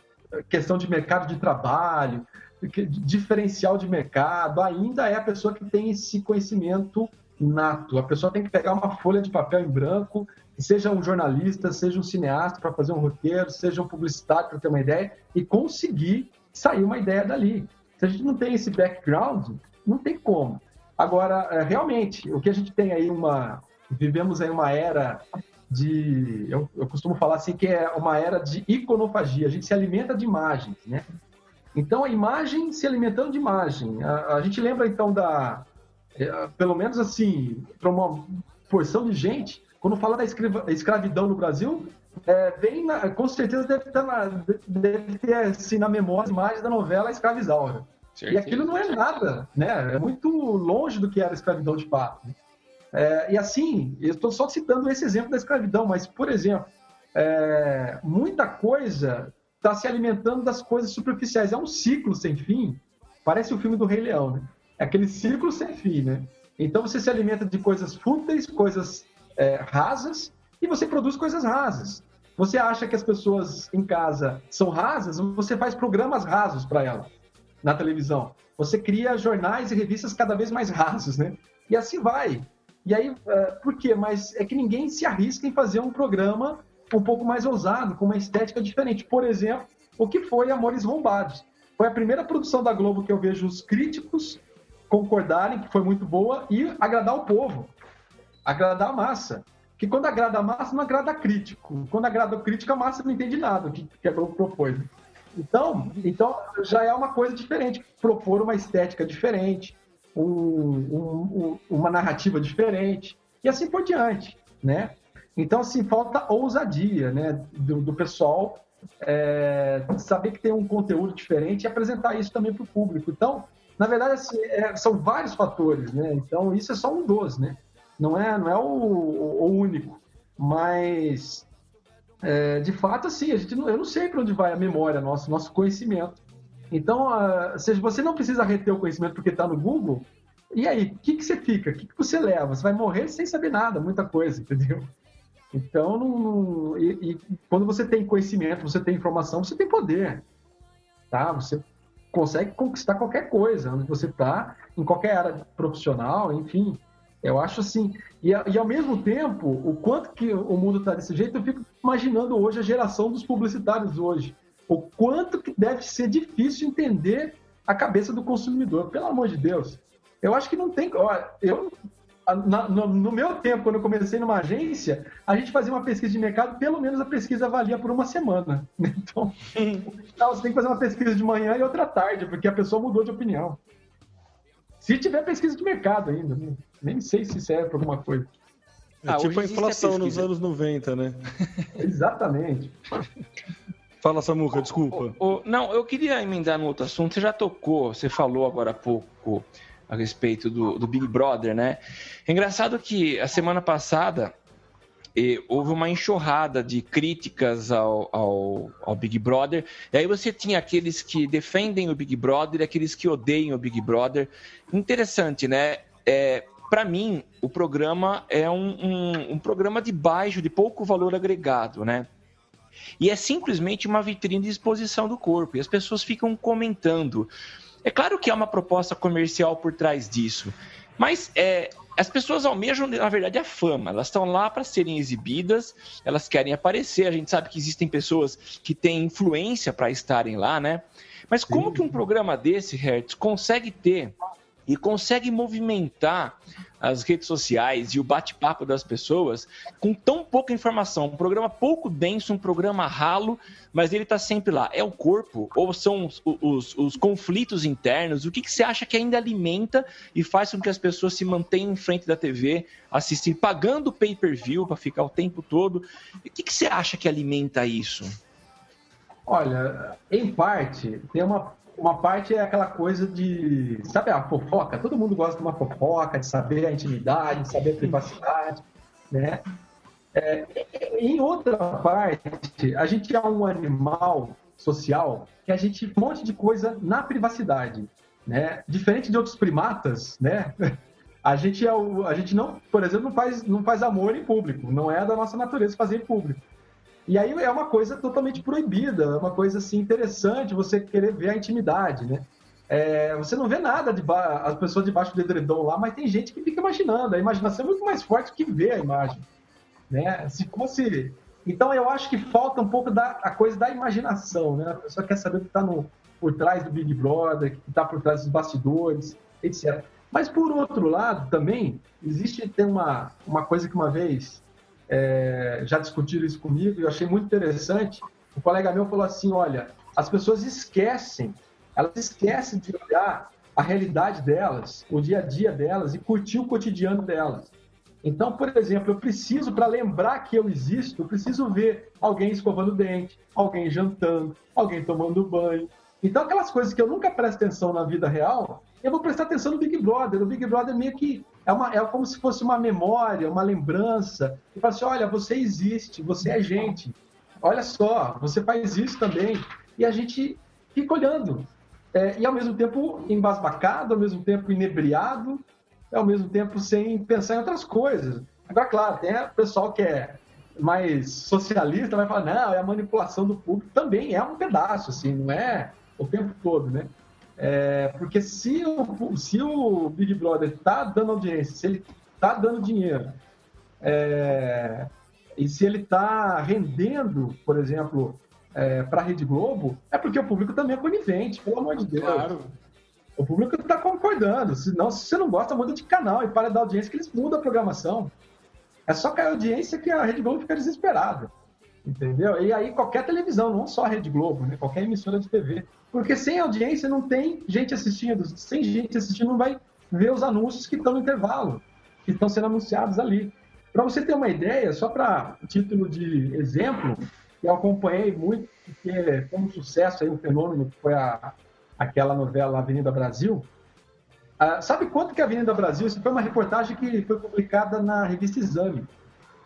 Speaker 6: questão de mercado de trabalho, diferencial de mercado, ainda é a pessoa que tem esse conhecimento nato. A pessoa tem que pegar uma folha de papel em branco, seja um jornalista, seja um cineasta para fazer um roteiro, seja um publicitário para ter uma ideia e conseguir sair uma ideia dali. Se a gente não tem esse background, não tem como. Agora, é, realmente, o que a gente tem aí uma. Vivemos aí uma era de. Eu, eu costumo falar assim que é uma era de iconofagia. A gente se alimenta de imagens, né? Então, a imagem se alimentando de imagem. A, a gente lembra, então, da. É, pelo menos assim, para uma porção de gente, quando fala da escravidão no Brasil, é, vem na, com certeza deve ter, na, deve ter assim, na memória imagens da novela Escravizaura. E aquilo não é nada, né? É muito longe do que era a escravidão de fato. É, e assim, eu estou só citando esse exemplo da escravidão, mas, por exemplo, é, muita coisa está se alimentando das coisas superficiais. É um ciclo sem fim. Parece o filme do Rei Leão, né? É aquele ciclo sem fim, né? Então você se alimenta de coisas fúteis, coisas é, rasas, e você produz coisas rasas. Você acha que as pessoas em casa são rasas, você faz programas rasos para elas na televisão. Você cria jornais e revistas cada vez mais rasos, né? E assim vai. E aí, uh, por quê? Mas é que ninguém se arrisca em fazer um programa um pouco mais ousado, com uma estética diferente. Por exemplo, o que foi Amores Roubados. Foi a primeira produção da Globo que eu vejo os críticos concordarem que foi muito boa e agradar o povo, agradar a massa que quando agrada a massa, não agrada crítico. Quando agrada o crítico, a massa não entende nada que, que a Globo propôs. Então, então, já é uma coisa diferente. Propor uma estética diferente, um, um, um, uma narrativa diferente, e assim por diante, né? Então, assim, falta ousadia, né, do, do pessoal é, saber que tem um conteúdo diferente e apresentar isso também para o público. Então, na verdade, assim, é, são vários fatores, né? Então, isso é só um dos, né? Não é, não é o, o único, mas é, de fato, assim, a gente não, eu não sei para onde vai a memória, nosso, nosso conhecimento. Então, uh, se você não precisa reter o conhecimento porque está no Google, e aí, o que, que você fica? O que, que você leva? Você vai morrer sem saber nada, muita coisa, entendeu? Então, não, não, e, e, quando você tem conhecimento, você tem informação, você tem poder, tá? Você consegue conquistar qualquer coisa, onde você está, em qualquer área profissional, enfim. Eu acho assim. E, e ao mesmo tempo, o quanto que o mundo está desse jeito, eu fico imaginando hoje a geração dos publicitários hoje. O quanto que deve ser difícil entender a cabeça do consumidor. Pelo amor de Deus. Eu acho que não tem. Olha, eu, na, no, no, meu tempo, quando eu comecei numa agência, a gente fazia uma pesquisa de mercado, pelo menos a pesquisa valia por uma semana. Então, você tem que fazer uma pesquisa de manhã e outra tarde, porque a pessoa mudou de opinião. Se tiver pesquisa de mercado ainda, né? Nem sei se serve para alguma coisa.
Speaker 3: É ah, tipo a inflação nos anos 90, né?
Speaker 6: Exatamente.
Speaker 3: Fala, Samuca, desculpa.
Speaker 5: O, o, não, eu queria emendar no outro assunto. Você já tocou, você falou agora há pouco a respeito do, do Big Brother, né? É engraçado que a semana passada e houve uma enxurrada de críticas ao, ao, ao, Big Brother. E aí você tinha aqueles que defendem o Big Brother e aqueles que odeiam o Big Brother. Interessante, né? É, Para mim, o programa é um, um, um programa de baixo, de pouco valor agregado, né? E é simplesmente uma vitrine de exposição do corpo. E as pessoas ficam comentando. É claro que há uma proposta comercial por trás disso. Mas é, as pessoas almejam, na verdade, a fama. Elas estão lá para serem exibidas, elas querem aparecer. A gente sabe que existem pessoas que têm influência para estarem lá, né? Mas como Sim. que um programa desse, Hertz, consegue ter e consegue movimentar as redes sociais e o bate-papo das pessoas com tão pouca informação. Um programa pouco denso, um programa ralo, mas ele está sempre lá. É o corpo ou são os, os, os conflitos internos? O que, que, você acha que ainda alimenta e faz com que as pessoas se mantenham em frente da TV, assistindo, pagando pay-per-view para ficar o tempo todo? O que, que você acha que alimenta isso?
Speaker 6: Olha, em parte, tem uma uma parte é aquela coisa de, sabe, a fofoca. Todo mundo gosta de uma fofoca, de saber a intimidade, de saber a privacidade, né? É, em outra parte, a gente é um animal social que a gente um monte de coisa na privacidade, né? Diferente de outros primatas, né? A gente é o, a gente não, por exemplo, não faz não faz amor em público, não é da nossa natureza fazer em público. E aí é uma coisa totalmente proibida, é uma coisa assim interessante você querer ver a intimidade, né? É, você não vê nada de as pessoas debaixo do edredom lá, mas tem gente que fica imaginando. A imaginação é muito mais forte que ver a imagem, né? Se fosse, então eu acho que falta um pouco da a coisa da imaginação, né? A pessoa quer saber o que está por trás do Big Brother, o que está por trás dos bastidores, etc. Mas por outro lado também existe tem uma uma coisa que uma vez é, já discutiram isso comigo e eu achei muito interessante. Um colega meu falou assim: olha, as pessoas esquecem, elas esquecem de olhar a realidade delas, o dia a dia delas e curtir o cotidiano delas. Então, por exemplo, eu preciso, para lembrar que eu existo, eu preciso ver alguém escovando o dente, alguém jantando, alguém tomando banho. Então, aquelas coisas que eu nunca presto atenção na vida real, eu vou prestar atenção no Big Brother. O Big Brother meio que é, uma, é como se fosse uma memória, uma lembrança. E fala assim: olha, você existe, você é gente. Olha só, você faz isso também. E a gente fica olhando. É, e ao mesmo tempo embasbacado, ao mesmo tempo inebriado, ao mesmo tempo sem pensar em outras coisas. Agora, claro, tem o pessoal que é mais socialista, vai falar, não, é a manipulação do público. Também é um pedaço, assim, não é o tempo todo, né? É, porque se o, se o Big Brother está dando audiência, se ele está dando dinheiro, é, e se ele está rendendo, por exemplo, é, para a Rede Globo, é porque o público também é conivente, pelo amor de Deus. Claro. O público está concordando. Senão, se você não gosta, muda de canal e para da audiência que eles mudam a programação. É só cair a audiência que a Rede Globo fica desesperada. Entendeu? E aí qualquer televisão, não só a Rede Globo, né? qualquer emissora de TV. Porque sem audiência não tem gente assistindo. Sem gente assistindo não vai ver os anúncios que estão no intervalo, que estão sendo anunciados ali. Para você ter uma ideia, só para título de exemplo, eu acompanhei muito, porque foi um sucesso aí, um fenômeno que foi a, aquela novela Avenida Brasil. Ah, sabe quanto que a Avenida Brasil, isso foi uma reportagem que foi publicada na revista Exame.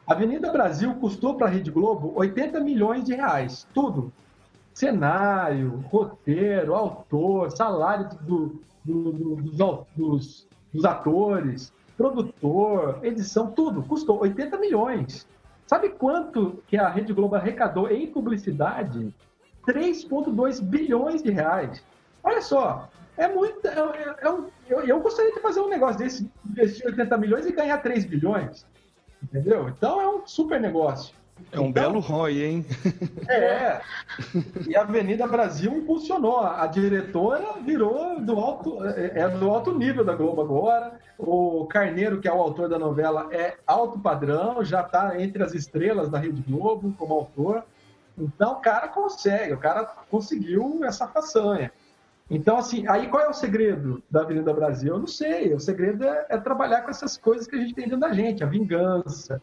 Speaker 6: Avenida Brasil custou para a Rede Globo 80 milhões de reais, tudo. Cenário, roteiro, autor, salário do, do, do, dos, dos, dos atores, produtor, edição, tudo. Custou 80 milhões. Sabe quanto que a Rede Globo arrecadou em publicidade? 3,2 bilhões de reais. Olha só, é muito. É, é, é eu, eu, gostaria de fazer um negócio desse, investir 80 milhões e ganhar 3 bilhões. Entendeu? Então é um super negócio.
Speaker 3: É um então, belo ROI, hein?
Speaker 6: É. E a Avenida Brasil impulsionou. A diretora virou do alto, é, é do alto nível da Globo agora. O Carneiro, que é o autor da novela, é alto padrão, já está entre as estrelas da Rede Globo como autor. Então o cara consegue, o cara conseguiu essa façanha. Então, assim, aí qual é o segredo da Avenida Brasil? Eu não sei. O segredo é, é trabalhar com essas coisas que a gente tem dentro da gente, a vingança,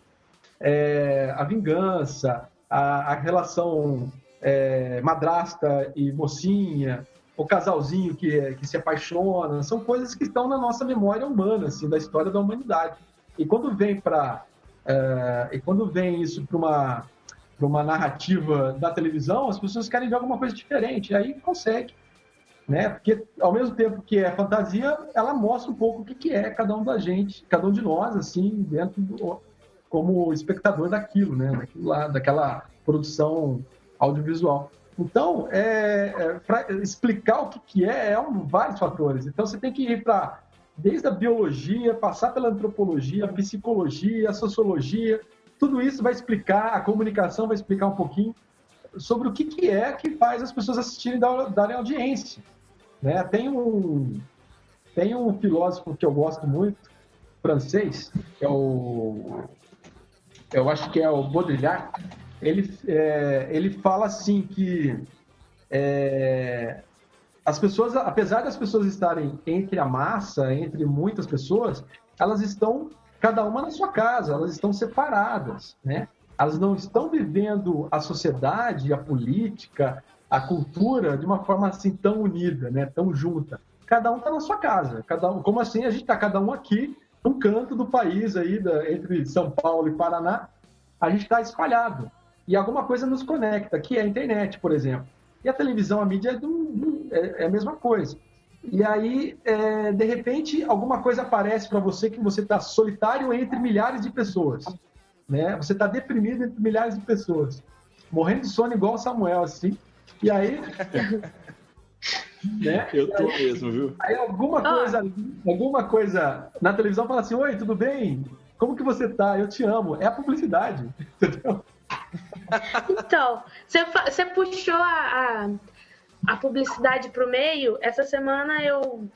Speaker 6: é, a vingança, a, a relação é, madrasta e mocinha, o casalzinho que, que se apaixona, são coisas que estão na nossa memória humana, assim, da história da humanidade. E quando vem para É, e quando vem isso para uma, uma narrativa da televisão, as pessoas querem ver alguma coisa diferente, aí consegue. Né? Porque, ao mesmo tempo que é fantasia, ela mostra um pouco o que, que é cada um da gente, cada um de nós, assim, dentro do, como espectador daquilo, né? Daquilo lá, daquela produção audiovisual. Então, é, é para explicar o que, que é, é um, vários fatores. Então, você tem que ir para desde a biologia, passar pela antropologia, a psicologia, a sociologia, tudo isso vai explicar, a comunicação vai explicar um pouquinho sobre o que, que é que faz as pessoas assistirem e darem audiência. Né? Tem, um, tem um filósofo que eu gosto muito, francês, é o. Eu acho que é o Baudrillard. Ele, é, ele fala assim que é, as pessoas, apesar das pessoas estarem entre a massa, entre muitas pessoas, elas estão cada uma na sua casa, elas estão separadas, né? Elas não estão vivendo a sociedade, a política, a cultura de uma forma assim tão unida, né? Tão junta. Cada um está na sua casa. Cada um, como assim a gente está cada um aqui num canto do país aí da, entre São Paulo e Paraná, a gente está espalhado e alguma coisa nos conecta, que é a internet, por exemplo. E a televisão, a mídia é, do, é, é a mesma coisa. E aí, é, de repente, alguma coisa aparece para você que você está solitário entre milhares de pessoas. Né? Você está deprimido entre milhares de pessoas. Morrendo de sono igual o Samuel, assim. E aí.
Speaker 5: né? Eu tô aí, mesmo, viu?
Speaker 6: Aí alguma ah. coisa, ah. alguma coisa na televisão fala assim: Oi, tudo bem? Como que você tá? Eu te amo. É a publicidade. Entendeu?
Speaker 4: Então, você, puxou a, a, a publicidade para o meio. Essa semana eu,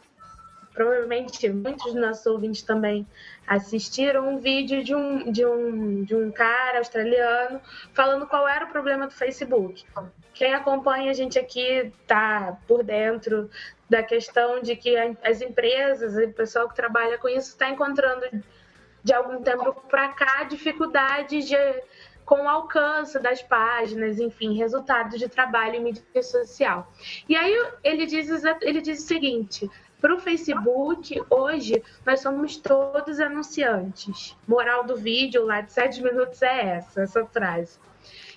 Speaker 4: provavelmente muitos dos nossos ouvintes também assistiram um vídeo de um, de um, de um cara australiano falando qual era o problema do Facebook. Quem acompanha a gente aqui tá por dentro da questão de que as empresas, o pessoal que trabalha com isso está encontrando de algum tempo para cá dificuldades de com o alcance das páginas, enfim, resultados de trabalho em mídia social. E aí ele diz, ele diz o seguinte: para o Facebook, hoje, nós somos todos anunciantes. Moral do vídeo lá de sete minutos é essa, essa frase.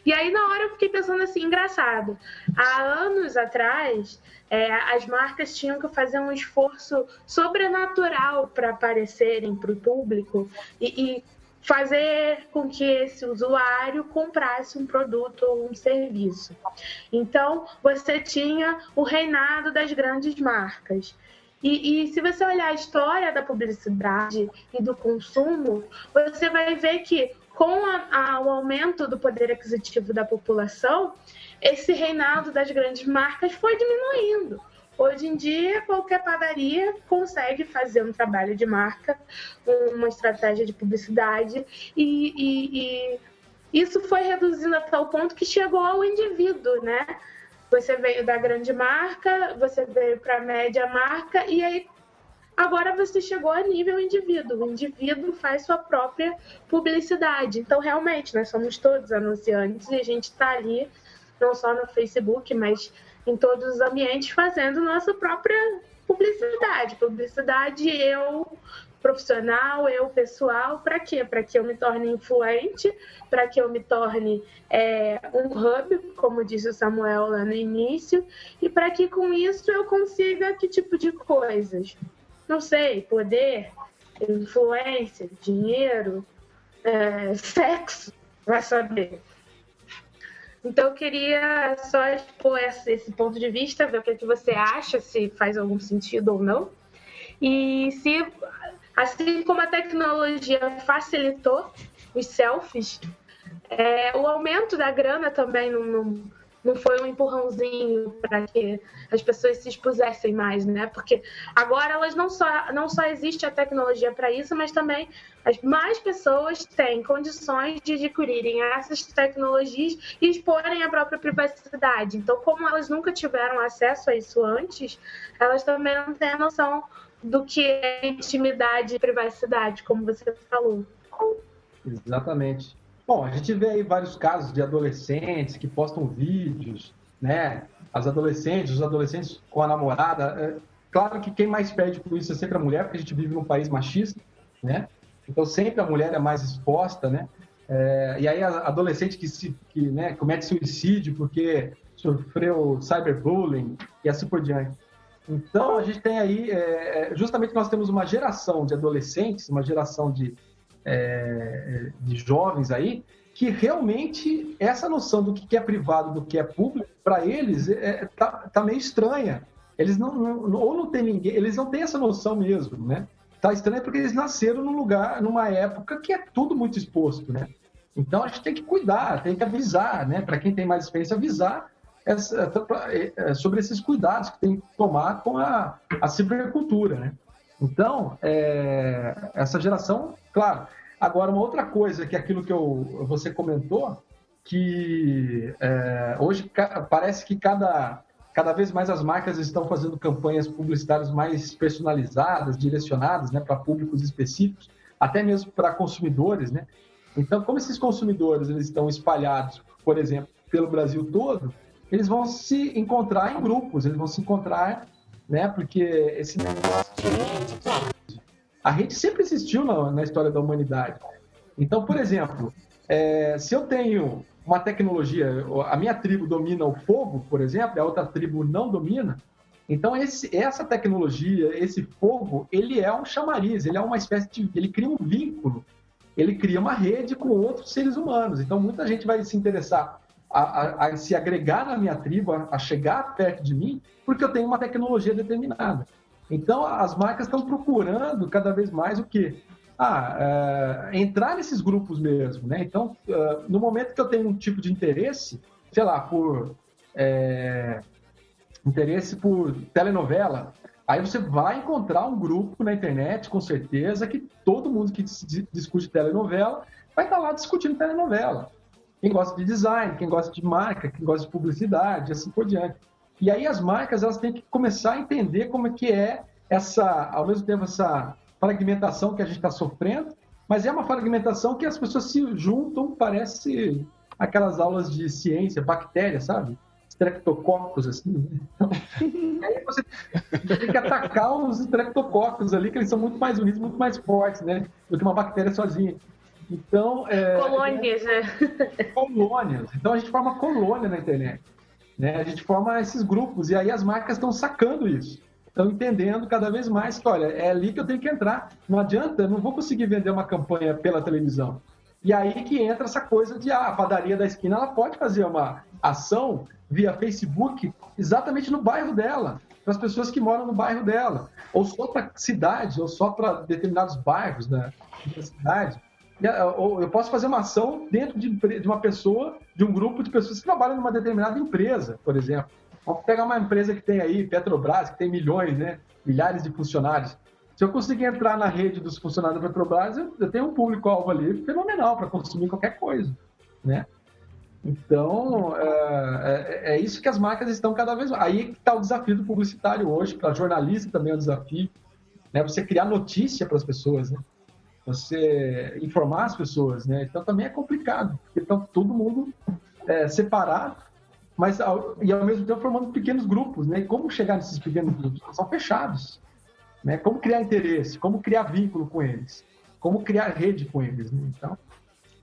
Speaker 4: E aí, na hora, eu fiquei pensando assim, engraçado. Há anos atrás, é, as marcas tinham que fazer um esforço sobrenatural para aparecerem para o público e, e fazer com que esse usuário comprasse um produto ou um serviço. Então, você tinha o reinado das grandes marcas. E, e, se você olhar a história da publicidade e do consumo, você vai ver que com a, a, o aumento do poder aquisitivo da população, esse reinado das grandes marcas foi diminuindo. Hoje em dia, qualquer padaria consegue fazer um trabalho de marca, uma estratégia de publicidade, e, e, e isso foi reduzindo a tal ponto que chegou ao indivíduo, né? Você veio da grande marca, você veio para a média marca, e aí agora você chegou a nível indivíduo. O indivíduo faz sua própria publicidade. Então, realmente, nós somos todos anunciantes e a gente está ali, não só no Facebook, mas em todos os ambientes fazendo nossa própria publicidade. Publicidade eu profissional, eu pessoal, para quê? Para que eu me torne influente, para que eu me torne é, um hub, como disse o Samuel lá no início, e para que com isso eu consiga que tipo de coisas? Não sei, poder, influência, dinheiro, é, sexo, vai saber. Então, eu queria só expor esse ponto de vista, ver o que, é que você acha, se faz algum sentido ou não. E se, assim como a tecnologia facilitou os selfies, é, o aumento da grana também não, não não foi um empurrãozinho para que as pessoas se expusessem mais, né? Porque agora elas não só não só existe a tecnologia para isso, mas também as mais pessoas têm condições de adquirirem essas tecnologias e exporem a própria privacidade. Então, como elas nunca tiveram acesso a isso antes, elas também não têm a noção do que é intimidade e privacidade, como você falou.
Speaker 6: Exatamente. Bom, a gente vê aí vários casos de adolescentes que postam vídeos, né? As adolescentes, os adolescentes com a namorada. É, claro que quem mais perde por isso é sempre a mulher, porque a gente vive num país machista, né? Então sempre a mulher é mais exposta, né? É, e aí a adolescente que, se, que né, comete suicídio porque sofreu cyberbullying e assim por diante. Então a gente tem aí, é, é justamente nós temos uma geração de adolescentes, uma geração de, é, de jovens aí, que realmente essa noção do que é privado, do que é público, para eles é, tá, tá, meio estranha. Eles não, não, ou não tem ninguém, eles não têm essa noção mesmo, né? Tá estranho porque eles nasceram num lugar, numa época que é tudo muito exposto, né? Então a gente tem que cuidar, tem que avisar, né? Para quem tem mais experiência, avisar essa, é, sobre esses cuidados que tem que tomar com a, a cibercultura, né? Então, é, essa geração, claro. Agora, uma outra coisa que é aquilo que eu, você comentou, que é, hoje parece que cada, cada vez mais as marcas estão fazendo campanhas publicitárias mais personalizadas, direcionadas né, para públicos específicos, até mesmo para consumidores, né? Então, como esses consumidores eles estão espalhados, por exemplo, pelo Brasil todo, eles vão se encontrar em grupos, eles vão se encontrar, né? Porque esse a rede sempre existiu na, na história da humanidade. Então, por exemplo, é, se eu tenho uma tecnologia, a minha tribo domina o fogo, por exemplo, a outra tribo não domina, então esse, essa tecnologia, esse fogo, ele é um chamariz, ele é uma espécie de, ele cria um vínculo, ele cria uma rede com outros seres humanos. Então muita gente vai se interessar a, a, a se agregar na minha tribo, a, a, chegar perto de mim, porque eu tenho uma tecnologia determinada. Então, as marcas estão procurando cada vez mais o quê? Ah, é, entrar nesses grupos mesmo, né? Então, uh, no momento que eu tenho um tipo de interesse, sei lá, por é, interesse por telenovela, aí você vai encontrar um grupo na internet, com certeza, que todo mundo que discute telenovela vai estar lá discutindo telenovela quem gosta de design, quem gosta de marca, quem gosta de publicidade, assim por diante. E aí as marcas elas têm que começar a entender como é que é essa, ao mesmo tempo essa fragmentação que a gente está sofrendo, mas é uma fragmentação que as pessoas se juntam, parece aquelas aulas de ciência, bactéria, sabe? Streptococcus, assim. Então, aí você tem que atacar os streptococcus ali, que eles são muito mais unidos, muito mais fortes, né? Do que uma bactéria sozinha. Então, é,
Speaker 4: colônias, né?
Speaker 6: Colônias. Então a gente forma colônia na internet. Né? A gente forma esses grupos e aí as marcas estão sacando isso. Estão entendendo cada vez mais que, olha, é ali que eu tenho que entrar. Não adianta, não vou conseguir vender uma campanha pela televisão. E aí que entra essa coisa de ah, a padaria da esquina ela pode fazer uma ação via Facebook exatamente no bairro dela, para as pessoas que moram no bairro dela, ou só para cidade, ou só para determinados bairros da, da cidade eu posso fazer uma ação dentro de, uma pessoa, de um grupo de pessoas que trabalham numa determinada empresa, por exemplo. Vamos pegar uma empresa que tem aí, Petrobras, que tem milhões, né? milhares de funcionários. Se eu conseguir entrar na rede dos funcionários da Petrobras, eu, eu tenho um público-alvo ali fenomenal para consumir qualquer coisa. Né? Então, é, é, é, isso que as marcas estão cada vez mais. Aí está o desafio do publicitário hoje, para jornalista também é um desafio. Né? Você criar notícia para as pessoas. Né? Você informar as pessoas, né? Então também é complicado, porque estão todo mundo é, separado, mas ao, e ao mesmo tempo formando pequenos grupos, né? E como chegar nesses pequenos grupos? São fechados, né? Como criar interesse, como criar vínculo com eles, como criar rede com eles, né? Então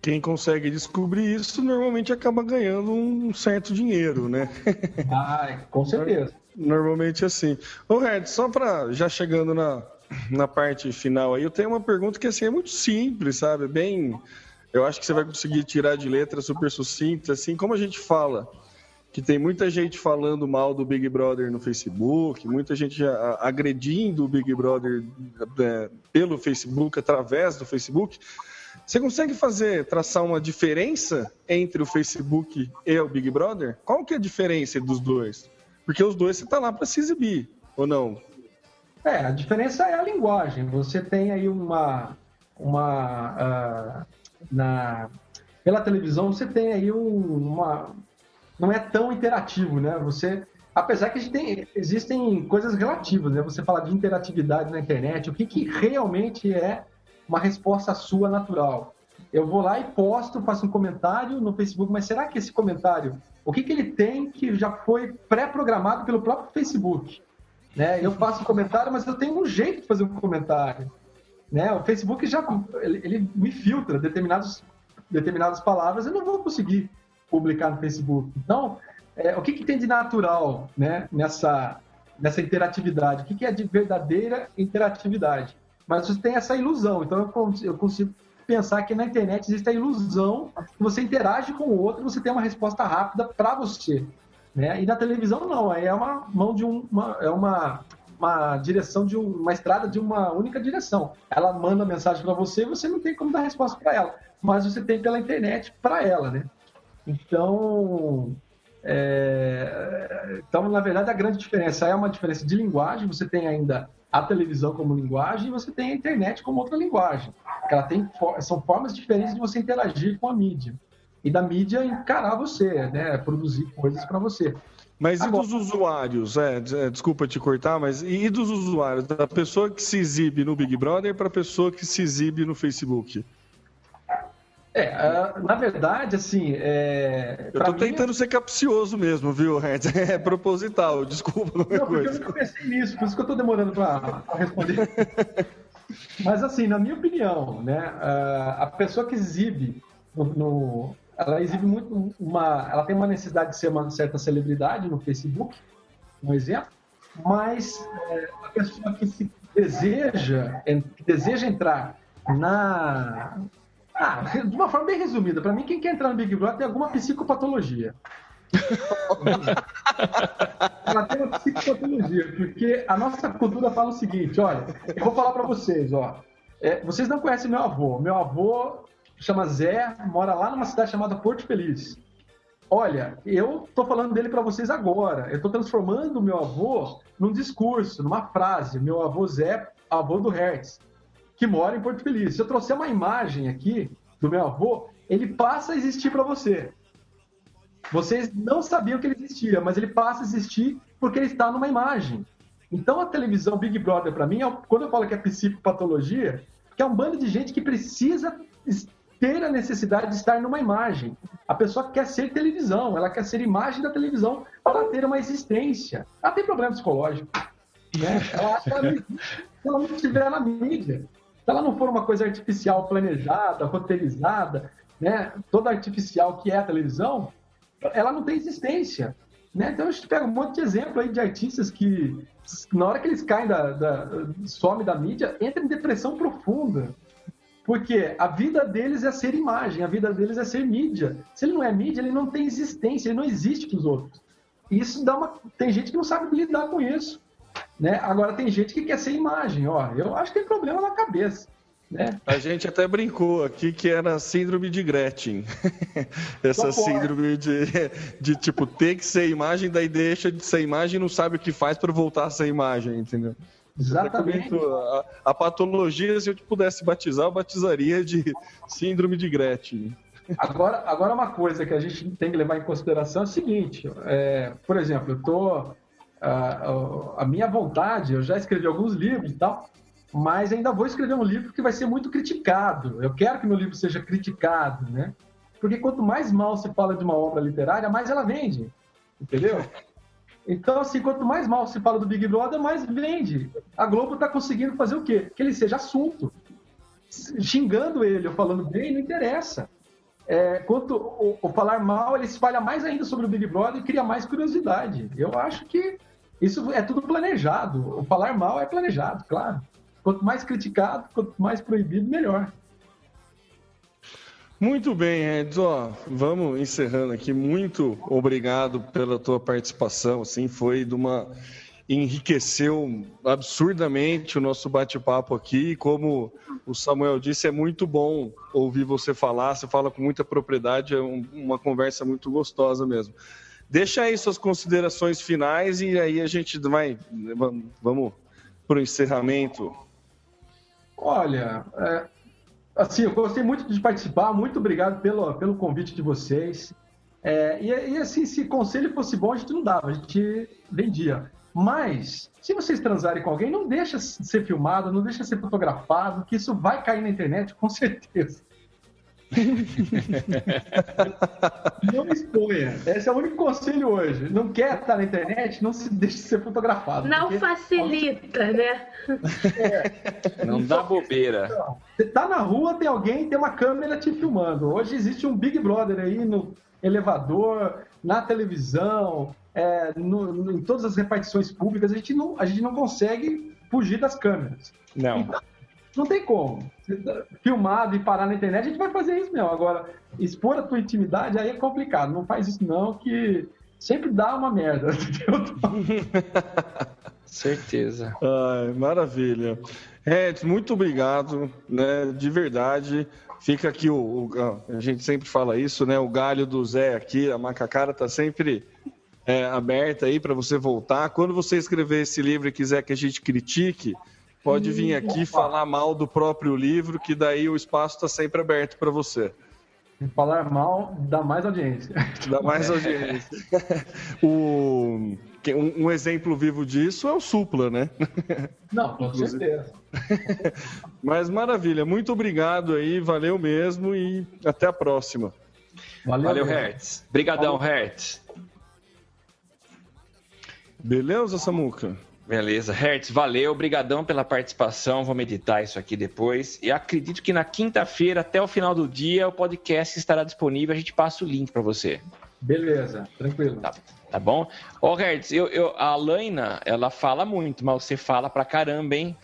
Speaker 3: quem consegue descobrir isso normalmente acaba ganhando um certo dinheiro, né?
Speaker 6: Ah, com certeza.
Speaker 3: Normalmente assim. Ô, Red, só para já chegando na, na parte final aí, eu tenho uma pergunta que assim, é muito simples, sabe? Bem. Eu acho que você vai conseguir tirar de letra super sucinta, assim, como a gente fala que tem muita gente falando mal do Big Brother no Facebook, muita gente agredindo o Big Brother é, pelo Facebook, através do Facebook. Você consegue fazer, traçar uma diferença entre o Facebook e o Big Brother? Qual que é a diferença dos dois? Porque os dois você está lá para se exibir, ou não?
Speaker 6: É, a diferença é a linguagem. Você tem aí uma. uma uh, na, pela televisão, você tem aí um, uma. Não é tão interativo, né? Você. Apesar que a gente tem, existem coisas relativas, né? Você fala de interatividade na internet, o que, que realmente é uma resposta sua natural. Eu vou lá e posto, faço um comentário no Facebook, mas será que esse comentário, o que, que ele tem que já foi pré-programado pelo próprio Facebook? Né? Eu faço comentário, mas eu tenho um jeito de fazer um comentário. Né? O Facebook já ele, ele me filtra determinados, determinadas palavras, eu não vou conseguir publicar no Facebook. Então, é, o que, que, tem de natural né, nessa, nessa interatividade? O que, que é de verdadeira interatividade? Mas você tem essa ilusão. Então, eu, eu consigo pensar que na internet existe a ilusão que você interage com o outro e você tem uma resposta rápida para você. Né? E na televisão, não. Aí é uma mão de um, uma, é uma uma direção de um, uma estrada de uma única direção. Ela manda mensagem para você e você não tem como dar resposta para ela, mas você tem pela internet para ela, né? Então, é... então, na verdade, a grande diferença é uma diferença de linguagem. Você tem ainda a televisão como linguagem e você tem a internet como outra linguagem. Ela tem são formas diferentes de você interagir com a mídia e da mídia encarar você, né? Produzir coisas para você.
Speaker 3: Mas Agora... e dos usuários? É, é, desculpa te cortar, mas e dos usuários? Da pessoa que se exibe no Big Brother para a pessoa que se exibe no Facebook?
Speaker 6: É, na verdade, assim. É,
Speaker 3: eu tô tentando mim... ser capcioso mesmo, viu, Red? É proposital, desculpa
Speaker 6: não, coisa. Porque eu nunca pensei nisso, por isso que eu tô demorando para responder. Mas, assim, na minha opinião, né, a pessoa que exibe no, no, ela exibe muito uma, ela tem uma necessidade de ser uma certa celebridade no Facebook, um exemplo, mas é, a pessoa que se deseja, que deseja entrar na ah, de uma forma bem resumida, para mim quem quer entrar no Big Brother tem alguma psicopatologia. ela tem uma psicopatologia, porque a nossa cultura fala o seguinte, olha, eu vou falar para vocês, ó, é, vocês não conhecem meu avô. Meu avô chama Zé, mora lá numa cidade chamada Porto Feliz. Olha, eu estou falando dele para vocês agora. Eu estou transformando o meu avô num discurso, numa frase. Meu avô Zé, avô do Hertz, que mora em Porto Feliz. Se eu trouxer uma imagem aqui do meu avô, ele passa a existir para você. Vocês não sabiam que ele existia, mas ele passa a existir porque ele está numa imagem. Então a televisão Big Brother para mim, é, quando eu falo que é psicopatologia, que é um bando de gente que precisa ter a necessidade de estar numa imagem. A pessoa quer ser televisão, ela quer ser imagem da televisão para ter uma existência. Ela tem problema psicológico. Né? Ela acha que ela, não estiver na mídia, se ela não for uma coisa artificial, planejada, roteirizada, né? toda artificial que é a televisão, ela não tem existência. Né? Então a gente pega um monte de exemplo aí de artistas que, na hora que eles caem da, da some da mídia, entram em depressão profunda. Porque a vida deles é ser imagem, a vida deles é ser mídia. Se ele não é mídia, ele não tem existência, ele não existe para os outros. Isso dá uma. Tem gente que não sabe lidar com isso. Né? Agora tem gente que quer ser imagem. Ó, eu acho que tem problema na cabeça. Né?
Speaker 3: A gente até brincou aqui que era síndrome de Gretchen. Essa síndrome de, de, tipo, ter que ser imagem, daí deixa de ser imagem e não sabe o que faz para voltar a ser imagem, entendeu?
Speaker 6: Exatamente.
Speaker 3: A, a, patologia, se eu pudesse batizar, eu batizaria de síndrome de Gretchen.
Speaker 6: Agora, agora uma coisa que a gente tem que levar em consideração é o seguinte: é, por exemplo, eu tô. A, a, minha vontade, eu já escrevi alguns livros e tal, mas ainda vou escrever um livro que vai ser muito criticado. Eu quero que meu livro seja criticado, né? Porque quanto mais mal se fala de uma obra literária, mais ela vende. Entendeu? Então, assim, quanto mais mal se fala do Big Brother, mais vende. A Globo está conseguindo fazer o quê? Que ele seja assunto. Xingando ele ou falando bem, não interessa. É, quanto o, o, falar mal, ele espalha mais ainda sobre o Big Brother e cria mais curiosidade. Eu acho que isso é tudo planejado. O falar mal é planejado, claro. Quanto mais criticado, quanto mais proibido, melhor.
Speaker 3: Muito bem, Edson. Vamos encerrando aqui. Muito obrigado pela tua participação. Assim, foi de uma enriqueceu absurdamente o nosso bate-papo aqui. Como o Samuel disse, é muito bom ouvir você falar. Você fala com muita propriedade, é uma conversa muito gostosa mesmo. Deixa aí suas considerações finais e aí a gente vai vamos para o encerramento.
Speaker 6: Olha, é Assim, eu gostei muito de participar, muito obrigado pelo, pelo convite de vocês. É, e, e, assim, se conselho fosse bom, a gente não dava, a gente vendia. Mas, se vocês transarem com alguém, não deixa ser filmado, não deixa ser fotografado, que isso vai cair na internet, com certeza. não exponha. Esse é o único conselho hoje. Não quer estar na internet, não se deixe ser fotografado.
Speaker 4: Não porque... facilita, né?
Speaker 5: É. Não dá bobeira.
Speaker 6: Você tá na rua, tem alguém, tem uma câmera te filmando. Hoje existe um Big Brother aí no elevador, na televisão, é, no, no, em todas as repartições públicas. A gente não, a gente não consegue fugir das câmeras.
Speaker 5: Não. Então,
Speaker 6: não tem como. Filmado e parar na internet, a gente vai fazer isso mesmo. Agora, expor a tua intimidade aí é complicado. Não faz isso não, que sempre dá uma merda.
Speaker 5: Certeza.
Speaker 3: Ai, maravilha. Ed, muito obrigado, né? De verdade. Fica aqui o, o, a gente sempre fala isso, né? O galho do Zé aqui, a macacara tá sempre é, aberta aí para você voltar. Quando você escrever esse livro e quiser que a gente critique, pode vir aqui falar mal do próprio livro, que daí o espaço está sempre aberto para você.
Speaker 6: Falar mal dá mais audiência.
Speaker 3: Dá mais audiência. o, um, exemplo vivo disso é o Supla, né?
Speaker 6: Não, com certeza.
Speaker 3: Mas maravilha, muito obrigado aí, valeu mesmo e até a próxima.
Speaker 5: Valeu, valeu Hertz. Obrigadão, Hertz.
Speaker 3: Beleza, Samuca?
Speaker 5: Beleza. Hertz, valeu, obrigadão pela participação. Vou meditar isso aqui depois. E acredito que na quinta-feira, até o final do dia, o podcast estará disponível. A gente passa o link para você.
Speaker 6: Beleza, tranquilo.
Speaker 5: Tá, tá bom? Ô, Hertz, eu, eu, a Laina, ela fala muito, mas você fala pra caramba, hein?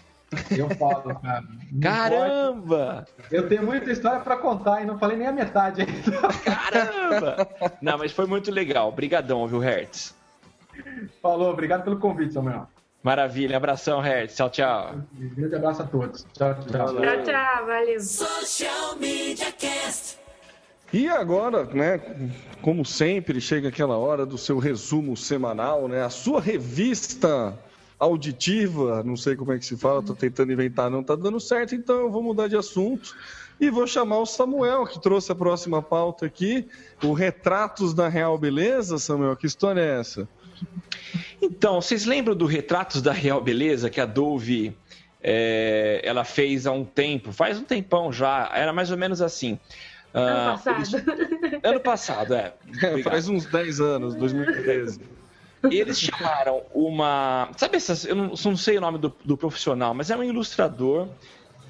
Speaker 6: Eu falo, cara.
Speaker 5: Caramba!
Speaker 6: Eu tenho muita história para contar e não falei nem a metade ainda.
Speaker 5: Caramba! Não, mas foi muito legal. Obrigadão, viu, Hertz?
Speaker 6: Falou, obrigado pelo convite, Samuel.
Speaker 5: Maravilha, abração, Hertz. Tchau, tchau.
Speaker 6: Um grande abraço a todos. Tchau, tchau.
Speaker 4: Tchau, tchau, valeu. Social
Speaker 3: Media Cast. E agora, né, como sempre, chega aquela hora do seu resumo semanal, né? A sua revista auditiva, não sei como é que se fala, tô tentando inventar, não tá dando certo, então eu vou mudar de assunto e vou chamar o Samuel, que trouxe a próxima pauta aqui, o Retratos da Real Beleza. Samuel, que história é essa?
Speaker 5: Então, vocês lembram do Retratos da Real Beleza que a Dove é, ela fez há um tempo, faz um tempão já, era mais ou menos assim.
Speaker 4: Ano uh, passado.
Speaker 5: Eles... Ano passado, é.
Speaker 3: é faz uns 10 anos, 2013.
Speaker 5: Eles chamaram uma. Sabe essas. Eu não, não sei o nome do, do, profissional, mas é um ilustrador,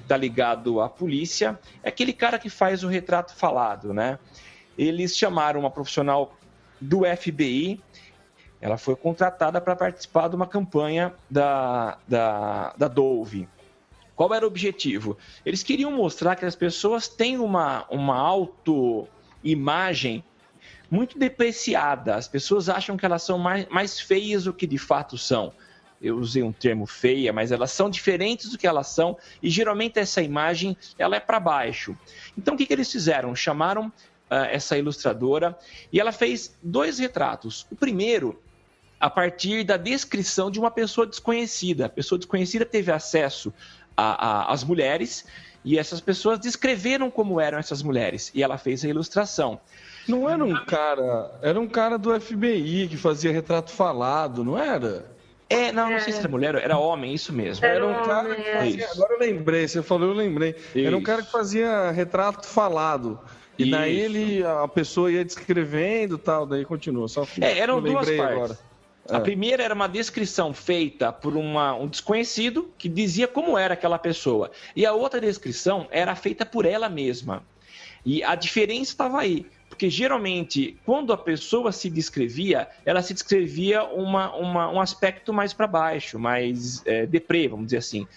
Speaker 5: tá ligado à polícia. É aquele cara que faz o retrato falado, né? Eles chamaram uma profissional do FBI ela foi contratada para participar de uma campanha da, da, da Dove. Qual era o objetivo? Eles queriam mostrar que as pessoas têm uma, uma autoimagem muito depreciada. As pessoas acham que elas são mais, mais feias do que de fato são. Eu usei um termo feia, mas elas são diferentes do que elas são e geralmente essa imagem ela é para baixo. Então o que, que eles fizeram? Chamaram uh, essa ilustradora e ela fez dois retratos. O primeiro a partir da descrição de uma pessoa desconhecida. A pessoa desconhecida teve acesso às mulheres e essas pessoas descreveram como eram essas mulheres e ela fez a ilustração.
Speaker 3: Não era um cara, era um cara do FBI que fazia retrato falado, não era?
Speaker 5: É, não, não sei se era mulher, era homem, isso mesmo.
Speaker 3: Era um cara que fazia, agora eu lembrei, você falou, eu lembrei. Isso. Era um cara que fazia retrato falado. E isso. daí ele, a pessoa ia descrevendo tal, daí continua. Só
Speaker 5: é, eram duas partes. Agora. A é. primeira era uma descrição feita por uma, um desconhecido que dizia como era aquela pessoa. E a outra descrição era feita por ela mesma. E a diferença estava aí. Porque geralmente, quando a pessoa se descrevia, ela se descrevia uma, uma um aspecto mais para baixo, mais é, deprê, vamos dizer assim.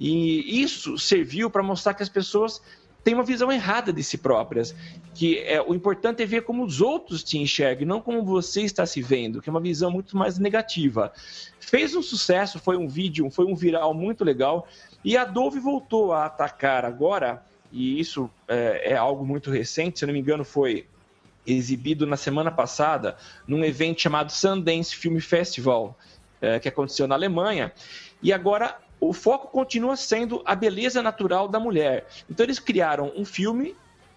Speaker 5: E isso serviu para mostrar que as pessoas têm uma visão errada de si próprias, que é o importante é ver como os outros te enxergam, não como você está se vendo, que é uma visão muito mais negativa. Fez um sucesso, foi um vídeo, foi um viral muito legal, e a Dove voltou a atacar agora, e isso é, é algo muito recente, se não me engano foi exibido na semana passada num evento chamado Sundance Film Festival, é, que aconteceu na Alemanha, e agora o foco continua sendo a beleza natural da mulher. Então eles criaram um filme,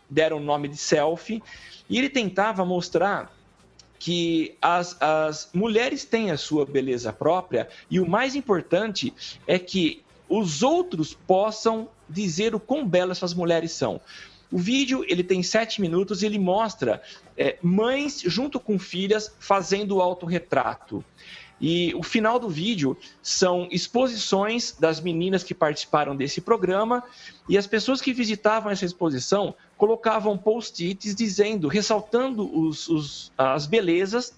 Speaker 5: deram o nome de Selfie, e ele tentava mostrar que as, as mulheres têm a sua beleza própria e o mais importante é que os outros possam dizer o quão belas essas mulheres são. O vídeo ele tem sete minutos e ele mostra é, mães junto com filhas fazendo o autorretrato. E o final do vídeo são exposições das meninas que participaram desse programa e as pessoas que visitavam essa exposição colocavam post-its dizendo, ressaltando os, os, as belezas